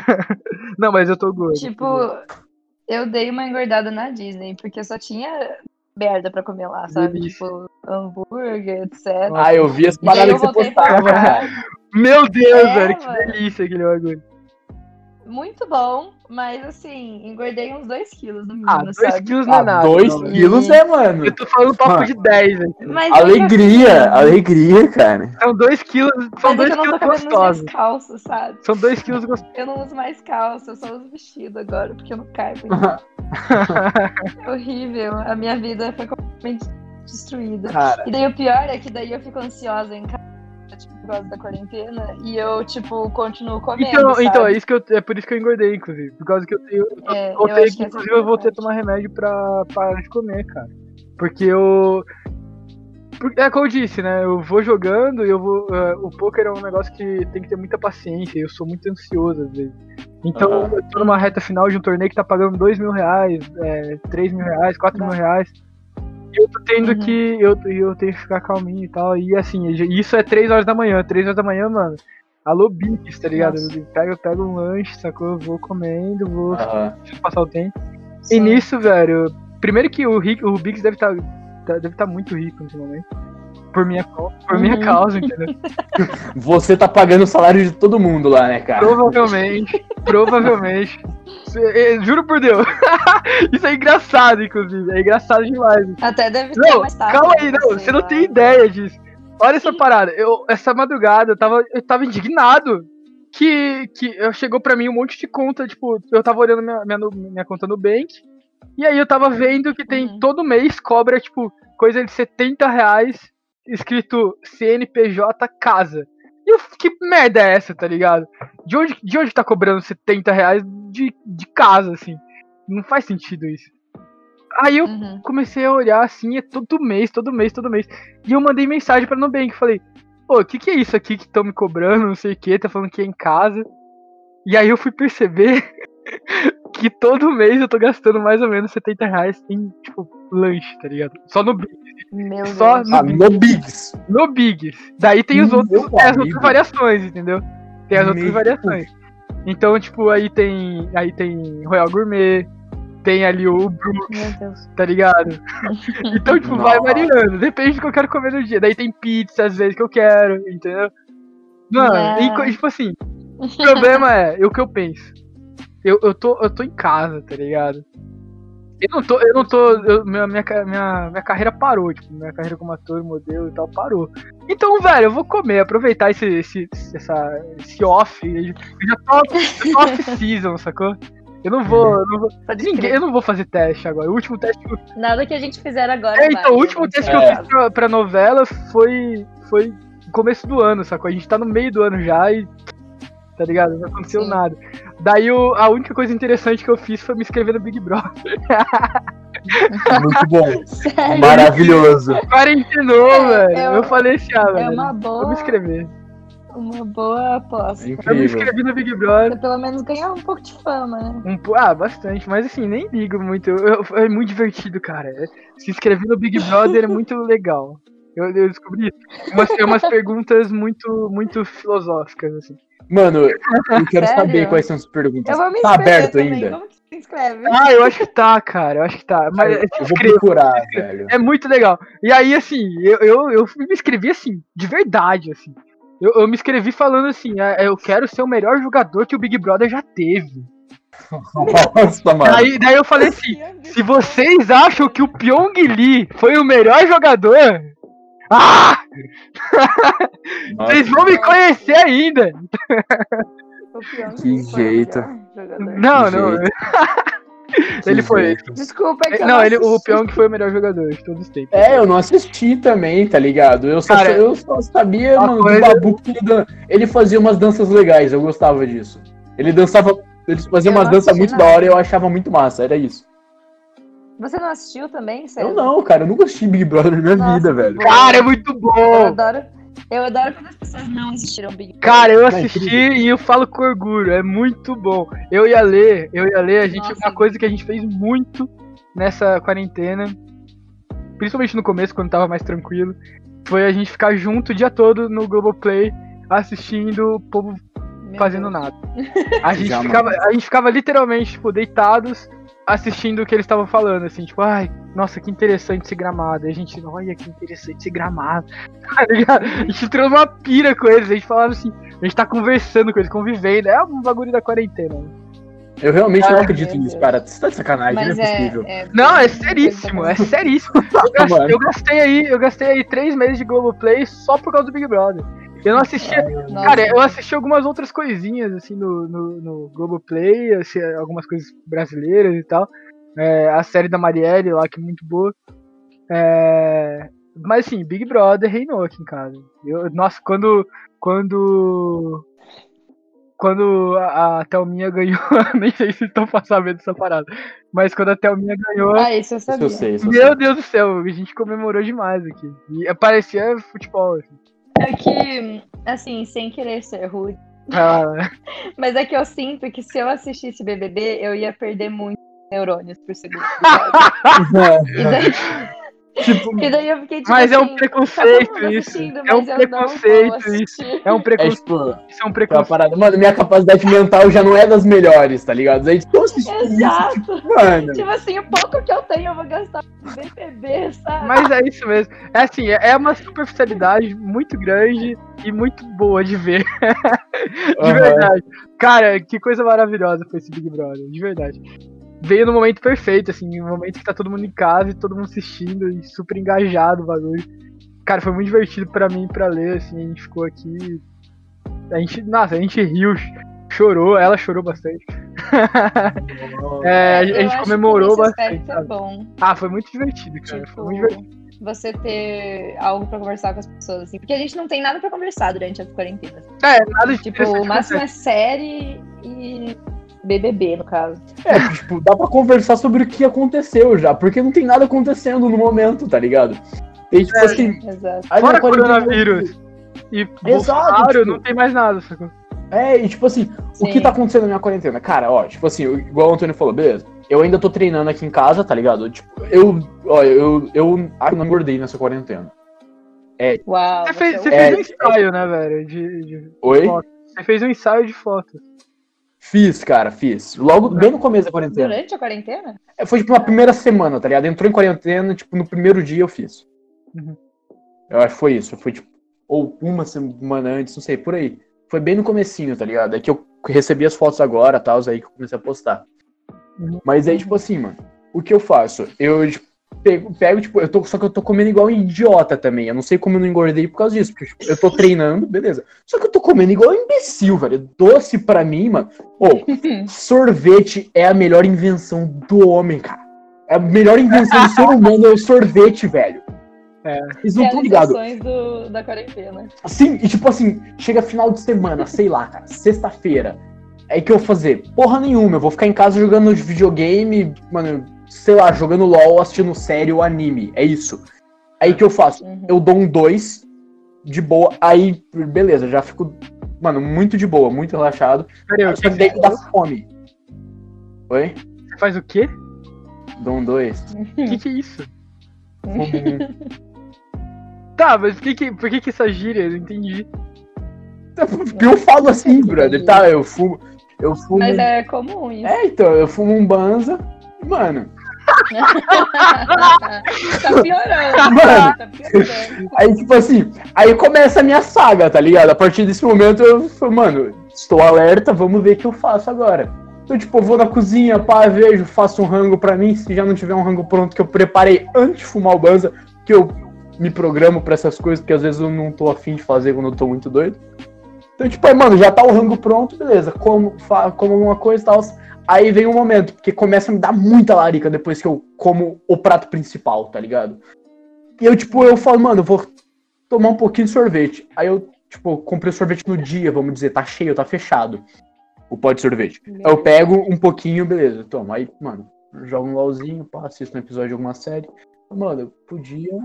não, mas eu tô gordo. Tipo, eu dei uma engordada na Disney, porque só tinha merda pra comer lá, sabe? Delícia. Tipo, hambúrguer, etc. Ah, eu vi as E paradas que você postava. Meu Deus, É, velho, que delícia aquele bagulho. Muito bom, mas assim, engordei uns 2 quilos no mínimo, Ah, 2 sabe? quilos não é Ah, nada. dois não, velho. quilos é, mano. Eu tô falando papo Mano. de 10, velho. Mas é Alegria, que, assim, alegria, cara. São 2 quilos, são Mas é 2 que eu não tô quilos gostosos. calças, sabe? São 2 quilos gostosos. Eu não uso mais calça, eu só uso vestido agora, porque eu não caibo. É horrível. A minha vida foi completamente destruída. Cara, E daí o pior é que daí eu fico ansiosa em casa, tipo, por causa da quarentena, e eu, tipo, continuo comendo. Então, sabe? então é, isso que eu, é por isso que eu engordei, inclusive. Por causa que eu tenho. É, eu voltei, acho que essa inclusive, é eu voltei a parte. tomar remédio pra parar de comer, cara. Porque eu. É como eu disse, né? Eu vou jogando e eu vou. é, o poker é um negócio que tem que ter muita paciência. e Eu sou muito ansioso às vezes. Então eu tô numa reta final de um torneio que tá pagando 2 mil reais, é, 3 mil reais, 4 mil reais. E eu tô tendo Uhum. que. Eu, e eu tenho que ficar calminho e tal. E assim, isso é 3 horas da manhã. 3 horas da manhã, mano. Alô, Bix, tá ligado? Nossa. Eu pego, eu pego um lanche, sacou? Eu vou comendo, vou aham. passar o tempo. E Sim. nisso, velho, primeiro que o, Rick, o Biggs deve estar deve tá muito rico nesse momento. Por minha, por minha Uhum. causa, entendeu? Você tá pagando o salário de todo mundo lá, né, cara? Provavelmente, provavelmente. É, Juro por Deus. Isso é engraçado, inclusive. É engraçado demais. Até deve ser Não, mais tarde. calma né, aí, não. Você não tem ideia disso. Olha essa parada. Eu, essa madrugada eu tava, eu tava indignado. Que, que chegou pra mim um monte de conta. Tipo, eu tava olhando minha, minha, minha conta no Bank. E aí eu tava vendo que tem Uhum. todo mês cobra, tipo, coisa de 70 reais escrito CNPJ casa. E eu, que merda é essa, tá ligado? De onde, de onde tá cobrando 70 reais de, de casa, assim? Não faz sentido isso. Aí eu Uhum. comecei a olhar assim, é todo mês, todo mês, todo mês. E eu mandei mensagem pra Nubank, falei, pô, o que que é isso aqui que estão me cobrando, não sei o que, tá falando que é em casa. E aí eu fui perceber que todo mês eu tô gastando mais ou menos 70 reais em, tipo, lanche, tá ligado? Só no, Big- Meu Só Deus. Ah, no Bigs. no Bigs. Daí tem os Meu outros, tem as outras variações, entendeu? Tem as outras Meu variações. Então, tipo, aí tem, aí tem Royal Gourmet, tem ali o Brooks, tá ligado? Então, tipo, vai Nossa. variando. Depende do que eu quero comer no dia. Daí tem pizza, às vezes, que eu quero, entendeu? Mano, É. e e, tipo assim, o problema é, é o que eu penso. Eu, eu, tô, eu tô em casa, tá ligado? Eu não tô, eu não tô. eu- minha, minha, minha, minha carreira parou, tipo, minha carreira como ator, modelo e tal, parou. Então, velho, eu vou comer, aproveitar esse, esse, essa, esse off. Eu já tô, eu tô off-season, sacou? Eu não vou. eu não vou ninguém, eu não vou fazer teste agora. O último teste que eu Nada que a gente fizer agora. é, então, vale, o último teste que eu É. fiz pra, pra novela foi, foi no começo do ano, sacou? A gente tá no meio do ano já e. Tá ligado? Não aconteceu Sim. nada. Daí o- a única coisa interessante que eu fiz foi me inscrever no Big Brother. Muito bom. Sério? Maravilhoso. Quarentenou, É, velho. eu- Eu falei assim, ah, É velho. uma Vou boa, me inscrever. uma boa aposta. Eu me Incrível. inscrevi no Big Brother. Você pelo menos ganhar um pouco de fama, né? Um, ah, bastante, mas assim, nem ligo muito. Eu- eu- é muito divertido, cara. É- Se inscrever no Big Brother é muito legal. Eu, eu descobri umas, umas perguntas muito, muito filosóficas, assim. Mano, eu quero Sério? saber quais são as perguntas. Eu vou me tá aberto também. ainda? Como que se inscreve? Ah, eu acho que tá, cara. Eu acho que tá. Mas eu, eu vou procurar, velho. É muito legal. E aí, assim, eu, eu, eu me inscrevi assim, de verdade, assim. Eu, eu me inscrevi falando assim, ah, eu quero ser o melhor jogador que o Big Brother já teve. Nossa, mano. Daí, daí eu falei assim, se vocês acham que o Pyong Lee foi o melhor jogador, ah, Nossa, vocês vão me conhecer ainda. Que jeito. jogador. Não, Que não. jeito. Ele foi. jeito. Desculpa, é que Não, ele, o assisti. Pyong foi o melhor jogador de todos os tempos. É, eu não assisti também, tá ligado? Eu só, Cara, eu só sabia, mano, coisa- do Babu que ele, dan- ele fazia umas danças legais, eu gostava disso. Ele dançava, ele fazia Eu umas danças muito nada. da hora e eu achava muito massa, era isso. Você não assistiu também, César? Eu não, cara, eu nunca assisti Big Brother na minha Nossa, vida, velho. Cara, é muito Eu bom. adoro, eu adoro quando as pessoas não assistiram Big Brother. Cara, eu assisti incrível. e eu falo com orgulho, é muito bom. Eu ia ler, eu ia ler, a gente, Nossa. uma coisa que a gente fez muito nessa quarentena, principalmente no começo, quando tava mais tranquilo, foi a gente ficar junto o dia todo no Globoplay assistindo o povo Meu fazendo Deus. nada. A gente, Jamais. ficava, a gente ficava literalmente, tipo, deitados, assistindo o que eles estavam falando, assim, tipo, ai, nossa, que interessante esse gramado. E a gente, olha que interessante esse gramado. Tá ligado? A gente entrou numa pira com eles, a gente falava assim, a gente tá conversando com eles, convivendo. É um bagulho da quarentena. né? Eu realmente não Ai, acredito nisso, Deus. cara. Você tá de sacanagem, Mas não é é, possível. é- Não, é seríssimo, é seríssimo. Eu gastei, eu gastei aí, eu gastei aí três meses de Globoplay só por causa do Big Brother. Eu não assistia, Nossa. Cara, eu assisti algumas outras coisinhas, assim, no, no, no Globoplay, assim, algumas coisas brasileiras e tal. É, a série da Marielle lá, que é muito boa. É, mas, assim, Big Brother reinou aqui em casa. Eu, nossa, quando... Quando... Quando a, a Thelminha ganhou, nem sei se estão sabendo dessa parada, mas quando a Thelminha ganhou, Ah, isso eu Isso sabia. eu sei, isso eu meu sei. Deus do céu, a gente comemorou demais aqui. E parecia futebol, assim. É que, assim, sem querer ser rude, Ah, mas é que eu sinto que se eu assistisse BBB, eu ia perder muitos neurônios por segundo. E daí, tipo, E daí eu fiquei tipo Mas é um assim, preconceito tá todo mundo isso. É um vou preconceito isso. assistir. É um é preconceito. tipo, Isso é um é preconceito. parada. Mano, minha capacidade mental já não é das melhores, tá ligado? Aí, então, assistir isso, Exato. tipo, mano. Tipo assim, o pouco que eu tenho eu vou gastar com BBB, sabe? Mas é isso mesmo. É assim, é é uma superficialidade muito grande e muito boa de ver. De Aham. verdade. Cara, que coisa maravilhosa foi esse Big Brother, de verdade. Veio no momento perfeito, assim, no momento que tá todo mundo em casa e todo mundo assistindo e super engajado o bagulho. Cara, foi muito divertido pra mim e pra ler, assim, a gente ficou aqui. A gente, nossa, a gente riu, chorou, ela chorou bastante. É, a, gente acho que comemorou bastante. é. Ah, foi muito divertido, cara. Foi muito divertido. Tipo, você ter algo pra conversar com as pessoas, assim. Porque a gente não tem nada pra conversar durante as quarentenas. É, nada de Tipo, o máximo é série e BBB, no caso. É, tipo, dá pra conversar sobre o que aconteceu já, porque não tem nada acontecendo no momento, tá ligado? E, tipo É, assim. Exato. Fora quarentena- coronavírus. E Exato, Bolsonaro, tipo- não tem mais nada, sacou? É, e tipo assim, o que Sim. tá acontecendo na minha quarentena? Cara, ó, tipo assim, igual o Antônio falou, beleza. Eu ainda tô treinando aqui em casa, tá ligado? Tipo, eu, ó, eu, eu, eu não engordei nessa quarentena. Uau. Você fez, é você É, fez um ensaio, né, velho? De, de Oi? foto. Você fez um ensaio de fotos. Fiz, cara, fiz. Logo, bem no começo da quarentena. Durante a quarentena? É, Foi tipo uma primeira semana, tá ligado? Entrou em quarentena, tipo, no primeiro dia eu fiz. Uhum. Eu acho que foi isso. Foi tipo, ou uma semana antes, não sei, por aí. Foi bem no comecinho, tá ligado? É que eu recebi as fotos agora, tal, aí que eu comecei a postar. Uhum. Mas aí, tipo assim, mano, o que eu faço? Eu tipo, pego, pego, tipo, eu tô, só que eu tô comendo igual um idiota também. Eu não sei como eu não engordei por causa disso. Porque tipo, eu tô treinando, beleza. Só que eu tô comendo igual um imbecil, velho. Doce pra mim, mano. Ô, sorvete é a melhor invenção do homem, cara. É a melhor invenção do ser humano é o sorvete, velho. É. Eles não estão ligados. Realizações do, da quarentena. Sim, e tipo assim, chega final de semana, sei lá, cara, sexta-feira. Aí que eu vou fazer? Porra nenhuma, eu vou ficar em casa jogando videogame, mano, sei lá, jogando LOL, assistindo série ou anime. É isso. Aí que eu faço? Uhum. Eu dou um 2 de boa, aí, beleza, já fico, mano, muito de boa, muito relaxado. Peraí, o Só que dá fome. Oi? você faz o quê? Dou um 2. O que, que é isso? Uhum. Tá, mas por que, que, por que, que essa gíria? Eu não entendi. eu falo assim, brother, tá? Eu fumo. Eu fumo. Mas é comum isso. É, então, eu fumo um banza. Mano, tá piorando. Mano. Tá piorando. Aí, tipo assim, aí começa a minha saga, tá ligado? A partir desse momento eu falo, mano, estou alerta, vamos ver o que eu faço agora. Eu, tipo, vou na cozinha, pá, vejo, faço um rango pra mim. Se já não tiver um rango pronto que eu preparei antes de fumar o banza, que eu me programo pra essas coisas, porque às vezes eu não tô afim de fazer quando eu tô muito doido. Então, tipo, aí, mano, já tá o rango pronto, beleza. Como, como alguma coisa e tal. Aí vem um momento, porque começa a me dar muita larica depois que eu como o prato principal, tá ligado? E eu, tipo, eu falo, mano, eu vou tomar um pouquinho de sorvete. Aí eu, tipo, comprei o sorvete no dia, vamos dizer, tá cheio, tá fechado. O pó de sorvete. Aí eu pego um pouquinho, beleza, toma. Aí, mano, jogo um LOLzinho, pá, assisto um episódio de alguma série. Mano, eu podia.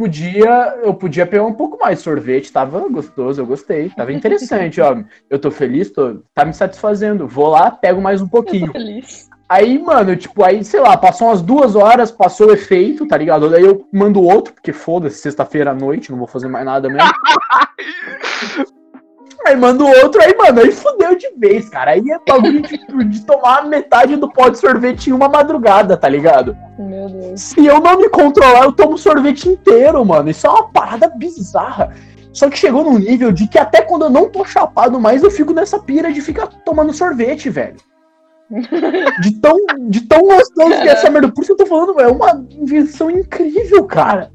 Podia. Eu podia pegar um pouco mais de sorvete, tava gostoso, eu gostei. Tava interessante, ó. Eu tô feliz, tô, tá me satisfazendo. Vou lá, pego mais um pouquinho. Feliz. Aí, mano, tipo, aí, sei lá, passou umas duas horas, passou o efeito, tá ligado? Daí eu mando outro, porque foda-se, sexta-feira à noite, não vou fazer mais nada mesmo. aí mando outro, aí, mano, aí fudeu de vez, cara. Aí é bagulho de, de tomar metade do pó de sorvete em uma madrugada, tá ligado? Meu Deus. Se eu não me controlar, eu tomo sorvete inteiro, mano. Isso é uma parada bizarra. Só que chegou num nível de que até quando eu não tô chapado mais, eu fico nessa pira de ficar tomando sorvete, velho. De tão, de tão gostoso que é essa merda. Por isso que eu tô falando, é uma invenção incrível, cara.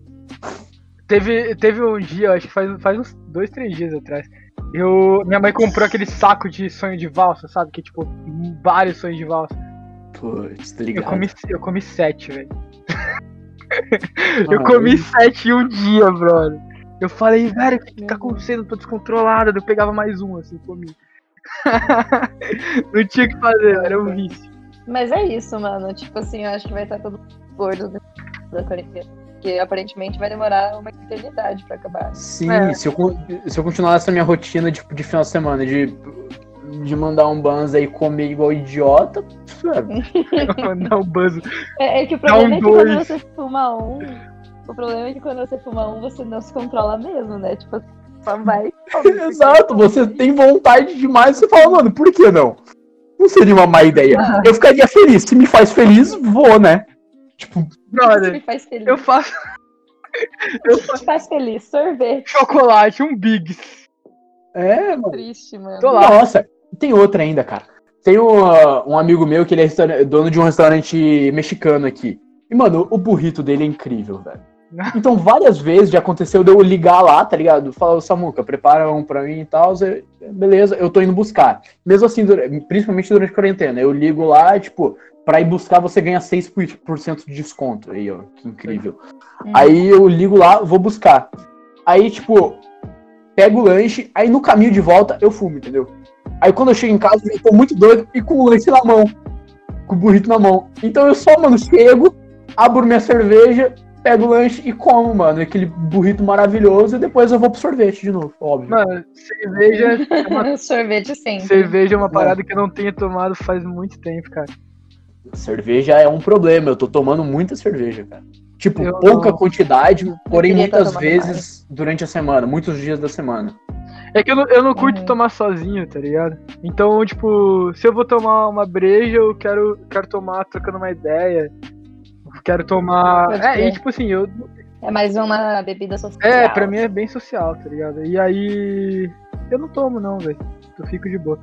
Teve, teve um dia, acho que faz, faz uns dois, três dias atrás. Eu, minha mãe comprou aquele saco de sonho de valsa, sabe? Que tipo, vários sonhos de valsa. Putz, tá Eu ligado? comi, eu comi sete, velho. Eu comi sete em um dia, brother. Eu falei, velho, o que, que tá acontecendo? Eu tô descontrolada. Eu pegava mais um, assim, comi. Não tinha o que fazer, era um vício. Mas é isso, mano. Tipo assim, eu acho que vai estar todo mundo gordo da quarentena. Porque aparentemente vai demorar uma eternidade pra acabar. Sim, É. se, eu, se eu continuar essa minha rotina tipo, de final de semana, de de mandar um banza e comer igual idiota? Mandar um buzz. É, é que o Dá um problema é que quando dois. você fuma um. O problema é que quando você fuma um, você não se controla mesmo, né? Tipo, só vai. Exato, você tem vontade demais, você fala, mano, por que não? Não seria uma má ideia. Eu ficaria feliz. Se me faz feliz, vou, né? Tipo, Brother, me faz feliz. eu faço Isso me faz feliz. Sorvete. chocolate, um Biggs. é, mano. Triste, mano. Tô lá. Nossa, tem outra ainda, cara. Tem um, uh, um amigo meu que ele é dono de um restaurante mexicano aqui. E, mano, o burrito dele é incrível, velho. Então, várias vezes já aconteceu de eu ligar lá, tá ligado? Falar, Samuca, prepara um pra mim e tal. Beleza, eu tô indo buscar. Mesmo assim, principalmente durante a quarentena, eu ligo lá, tipo, pra ir buscar você ganha 6% de desconto. Aí, ó, que incrível. Hum. Aí eu ligo lá, vou buscar. Aí, tipo, pego o lanche, aí no caminho de volta eu fumo, entendeu? Aí quando eu chego em casa, eu tô muito doido e com o lanche na mão. Com o burrito na mão. Então eu só, mano, chego, abro minha cerveja, pego o lanche e como, mano. Aquele burrito maravilhoso e depois eu vou pro sorvete de novo, óbvio. Mano, cerveja é uma, Sorvete sempre. cerveja é uma parada que eu não tenho tomado faz muito tempo, cara. Cerveja é um problema, eu tô tomando muita cerveja, cara. Tipo, Eu pouca não- quantidade, porém muitas vezes durante a semana, muitos dias da semana. É que eu não, eu não curto Uhum. tomar sozinho, tá ligado? Então, tipo, se eu vou tomar uma breja, eu quero, quero tomar trocando uma ideia. Eu Quero tomar. É, e tipo assim, eu. É mais uma bebida social. É, pra mim é bem social, tá ligado? E aí. Eu não tomo, não, velho. Eu fico de boa.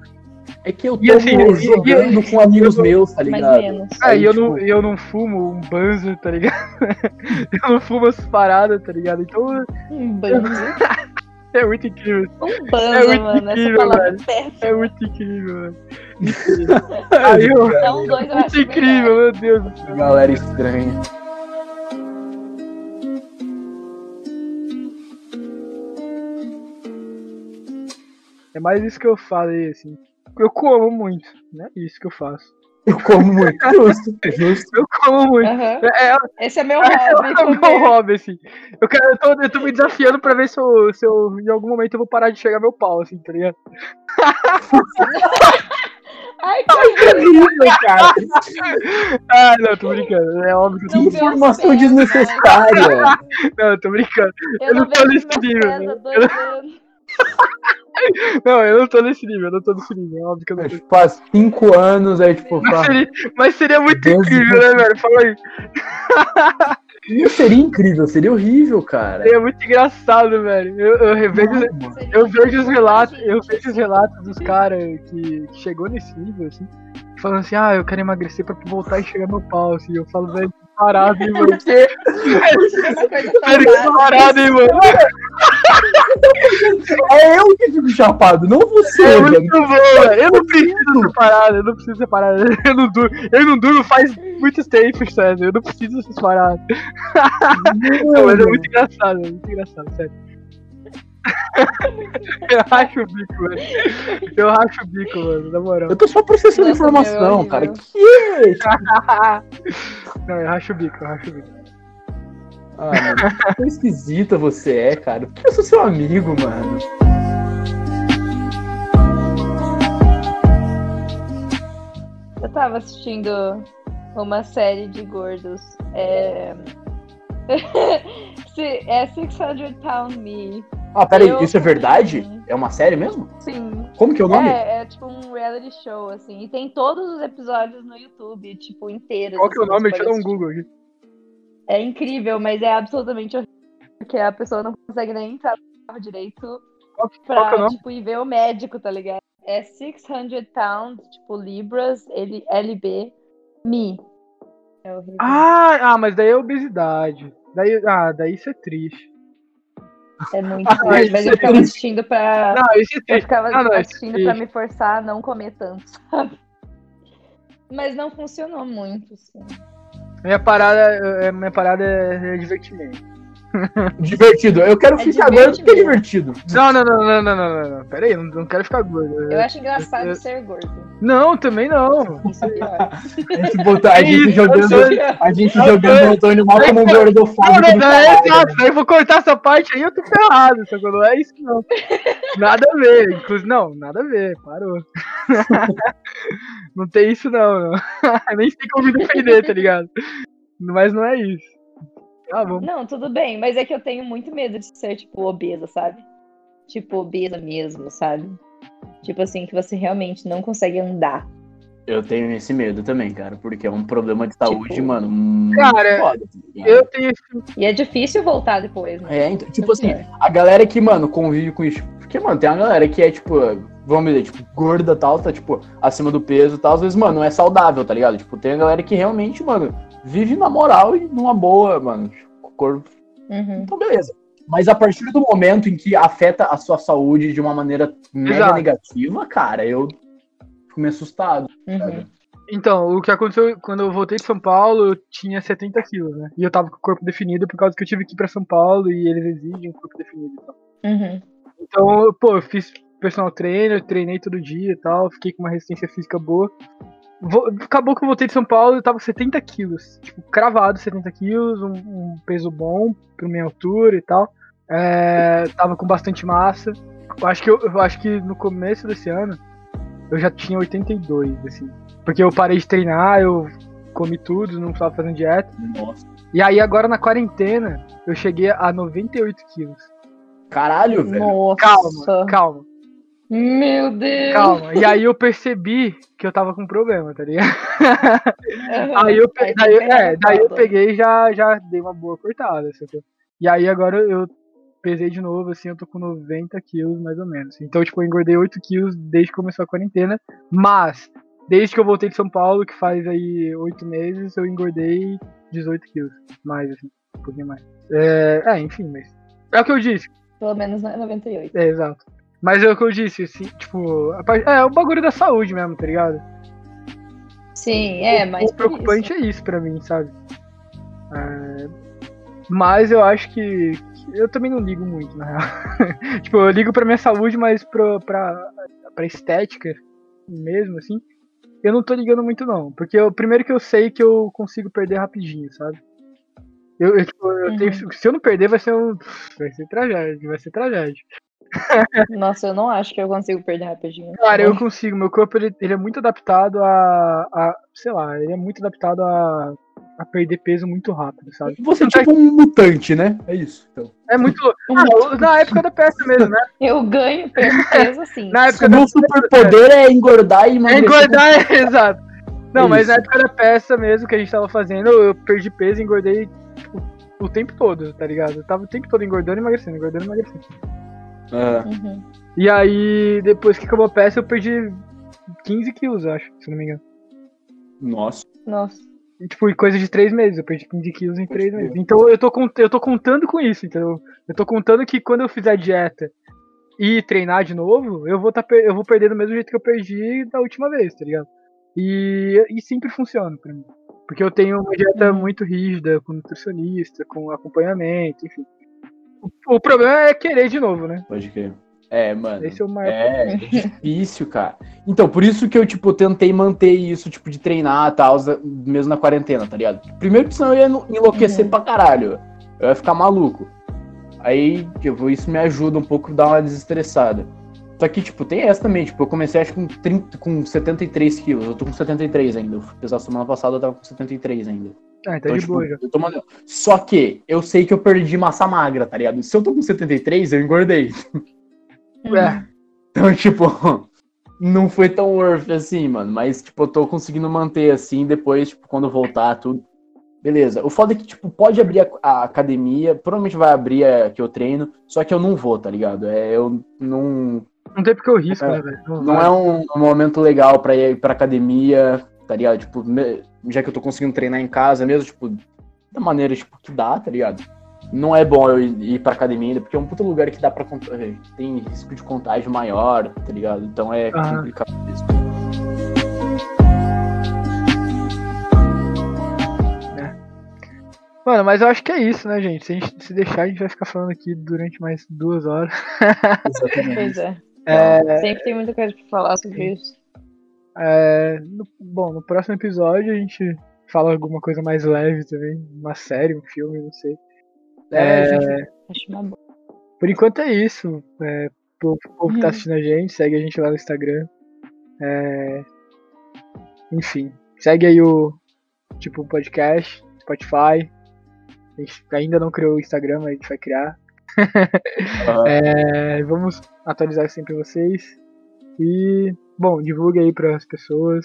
É que eu tô assim, jogando e- com amigos eu- meus, tá Mais ligado? menos. Ah, Aí, e eu, tipo, não, eu não fumo um banzo, tá ligado? eu não fumo essas paradas, tá ligado? Então Um banzo. é muito incrível. Um banzo, É muito mano. Incrível, é. É muito incrível. Aí eu. É um dois, eu Muito incrível, meu Deus do céu. Galera estranha. É mais isso que eu falei, assim. Eu como muito, né? Isso que eu faço. Eu como muito. Justo, justo. Eu como muito. Aham. É, é, Esse é meu é, hobby. o meu hobby, assim. Eu, quero, eu, tô, eu tô me desafiando pra ver se eu, se eu, em algum momento, eu vou parar de chegar meu pau, assim, tá ligado? Ai, que Incrível, cara. Ah, não, tô brincando. É óbvio que eu Não tô, Informação pés, desnecessária. não, eu tô brincando. Eu, Eu não não tô nesse nível, né? anos. Não, eu não tô nesse nível, eu não tô nesse nível. É óbvio que eu não tô. Tipo, há cinco anos, aí, tipo, Mas seria, mas seria muito Deus incrível, do né, velho? Fala aí. não seria incrível, seria horrível, cara. Seria muito engraçado, velho. Eu, eu revejo, Eu vejo os relatos, eu vejo os relatos dos caras que, que chegou nesse nível, assim, falando assim, ah, eu quero emagrecer pra voltar e chegar no pau, assim. Eu falo, velho, parado, hein, mano. Que básica. parado, hein, mano. é eu que fico chapado, não você, É muito bom, velho. Eu não preciso ser parado, eu não preciso ser parado. Eu não durmo, eu não durmo faz muito tempo, sério. Eu não preciso dessas paradas. Não, mas é muito engraçado, é muito engraçado, sério. Eu racho o bico, velho. Eu racho o bico, mano, na moral. Eu tô só processando Nossa, informação, meu, cara. Que? Não, eu racho o bico, eu racho o bico. Ah, mano, que esquisita você é, cara. Porque eu sou seu amigo, mano. Eu tava assistindo uma série de gordos. É. Se- é 600 Pound Me. Ah, peraí, Eu- isso é verdade? É uma série mesmo? Sim. Como que é o nome? É, é tipo um reality show, assim. E tem todos os episódios no YouTube, tipo, inteiros. Qual que é o assim, nome? Deixa eu dar um. Google aqui. É incrível, mas é absolutamente horrível. Porque a pessoa não consegue nem entrar no carro direito Qual, que- pra, qual é tipo, ir ver o médico, tá ligado? É 600 pounds, tipo, libras, L, LB, me. É horrível. Ah, ah, mas daí é obesidade. Daí, ah, daí isso é triste. É muito Ah, forte, mas eu ficava assistindo pra. Não, Eu triste. ficava Ah, não, assistindo é pra me forçar a não comer tanto, sabe? Mas não funcionou muito, assim. Minha parada, é, minha parada é, é divertimento. Divertido. Eu quero É ficar gordo porque é divertido. Não, não, não, não, não, não, não, não. Pera aí, não, não quero ficar gordo. Eu acho engraçado eu- ser gordo. Não, também não. Isso é pior. A gente, botar, a gente isso, jogando, a gente jogando o Antônio mal como um Não, gordofóbico não, é exato. Aí eu vou cortar essa parte aí, eu tô ferrado, sacou? Não é isso, não. Nada a ver. Inclusive, não, nada a ver, parou. não tem isso, não. não. Nem sei como me defender, tá ligado? Mas não é isso. Tá bom. Não, tudo bem, mas é que eu tenho muito medo de ser, tipo, obesa, sabe? Tipo, obesa mesmo, sabe? Tipo assim, que você realmente não consegue andar. Eu tenho esse medo também, cara, porque é um problema de saúde, Tipo, mano. cara, foda, tá? Eu tenho. E é difícil voltar depois, né? É, então, tipo assim, a galera que, mano, convive com isso. Porque, mano, tem uma galera que é, tipo, vamos dizer, tipo, gorda e tal, tá, tipo, acima do peso e tal. Às vezes, mano, não é saudável, tá ligado? Tipo, tem a galera que realmente, mano, vive na moral e numa boa, mano. Tipo, corpo. Uhum. Então, beleza. Mas a partir do momento em que afeta a sua saúde de uma maneira mega Exato. negativa, cara, eu fico meio assustado. Uhum. Então, o que aconteceu quando eu voltei de São Paulo, eu tinha 70 quilos, né? E eu tava com o corpo definido por causa que eu tive que ir pra São Paulo e eles exigem um corpo definido e tal. Uhum. Então, pô, eu fiz personal trainer, treinei todo dia e tal, fiquei com uma resistência física boa. Acabou que eu voltei de São Paulo eu tava com 70 quilos. Tipo, cravado 70 quilos, um, um peso bom pra minha altura e tal. É, tava com bastante massa. Eu acho, que eu, eu acho que no começo desse ano eu já tinha 82, assim. Porque eu parei de treinar, eu comi tudo, não tava fazendo dieta. Nossa. E aí agora na quarentena eu cheguei a 98 quilos. Caralho, velho. Nossa. Calma, calma. Meu Deus. Calma. E aí eu percebi que eu tava com problema, tá ligado? Aí eu, pe- Aí daí, é, daí eu peguei e já, já dei uma boa cortada. sacou? E aí agora eu pesei de novo, assim, eu tô com 90 quilos mais ou menos. Então, tipo, eu engordei 8 quilos desde que começou a quarentena. Mas, desde que eu voltei de São Paulo, que faz aí 8 meses, eu engordei 18 quilos. Mais, assim, um pouquinho mais. É, é, enfim, mas. É o que eu disse. Pelo menos não é 98. É, exato. Mas é o que eu disse, assim, tipo, parte- é o bagulho da saúde mesmo, tá ligado? Sim, é, mas. o preocupante é isso pra mim, sabe? É, Mas eu acho que, que eu também não ligo muito, na real. tipo, eu ligo pra minha saúde, mas pro, pra, pra estética mesmo, assim, eu não tô ligando muito não. Porque eu, primeiro que eu sei que eu consigo perder rapidinho, sabe? Eu, eu, tipo, eu Uhum. tenho- se eu não perder, vai ser um. Vai ser tragédia, vai ser tragédia. Nossa, eu não acho que eu consigo perder rapidinho. Cara, eu consigo. Meu corpo ele, ele é muito adaptado a, a. Sei lá, ele é muito adaptado a, a perder peso muito rápido, sabe? Você é tipo um mutante, né? É isso. Então. É muito. Ah, na época da peça mesmo, né? Eu ganho perco peso assim. Na época meu superpoder é engordar e É emagrecer. engordar, é, exato. Não, É mas isso. na época da peça mesmo que a gente tava fazendo, eu perdi peso e engordei tipo, o tempo todo, tá ligado? Eu tava o tempo todo engordando e emagrecendo, engordando e emagrecendo. Ah, Uhum. E aí, depois que acabou a peça, eu perdi 15 quilos, eu acho, se não me engano. nossa. Nossa. E, tipo, em coisa de três meses, eu perdi 15 quilos em três crer. meses. Então eu tô, eu tô contando com isso, entendeu? Eu tô contando que quando eu fizer dieta e treinar de novo, eu vou, tá, eu vou perder do mesmo jeito que eu perdi da última vez, tá ligado? E, e sempre funciona pra mim. Porque eu tenho uma dieta Uhum. muito rígida, com nutricionista, com acompanhamento, enfim. O, problema é querer de novo, né? Pode crer. É, mano. Esse é o maior. É, é difícil, cara. Então, por isso que eu, tipo, tentei manter isso, tipo, de treinar e tal, mesmo na quarentena, tá ligado? Primeiro que senão eu ia enlouquecer Uhum. pra caralho. Eu ia ficar maluco. Aí, tipo, isso me ajuda um pouco a dar uma desestressada. Só que, tipo, tem essa também, tipo, eu comecei acho com, 30, com 73 quilos, eu tô com 73 ainda. Eu fui pesar semana passada, eu tava com 73 ainda. Ah, tá Então, de tipo, boa já. Só que eu sei que eu perdi massa magra, tá ligado? Se eu tô com 73, eu engordei. Uhum. É. Então, tipo, não foi tão worth assim, mano. Mas, tipo, eu tô conseguindo manter assim, depois, tipo, quando voltar, tudo. Beleza. O foda é que, tipo, pode abrir a, a academia, provavelmente vai abrir a que eu treino, só que eu não vou, tá ligado? É, eu não. Não tem porque eu risco, É. né, velho? Não, Não é um, um momento legal pra ir pra academia, tá ligado? Tipo, me- já que eu tô conseguindo treinar em casa mesmo, tipo, da maneira, tipo, que dá, tá ligado? Não é bom eu ir pra academia ainda, porque é um puto lugar que dá pra cont- eh, que tem risco de contágio maior, tá ligado? Então é Aham. complicado isso. Mano, mas eu acho que é isso, né, gente? Se a gente se deixar, a gente vai ficar falando aqui durante mais duas horas. Pois é. É, Sempre tem muita coisa pra falar sobre isso. É, no- bom, no próximo episódio a gente fala alguma coisa mais leve também. Uma série, um filme, não sei. É, É, gente, Acho uma boa. Por enquanto é isso. É, pro povo que tá Uhum. assistindo a gente, segue a gente lá no Instagram. É, enfim, segue aí o tipo podcast, Spotify. A gente ainda não criou o Instagram, mas a gente vai criar. ah, É, vamos atualizar sempre vocês. E, bom, divulgue aí para as pessoas.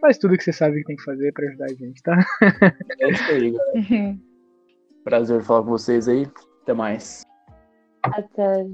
Faz tudo que você sabe que tem que fazer para ajudar a gente, tá? é isso aí, galera. Prazer falar com vocês aí. Até mais. Até.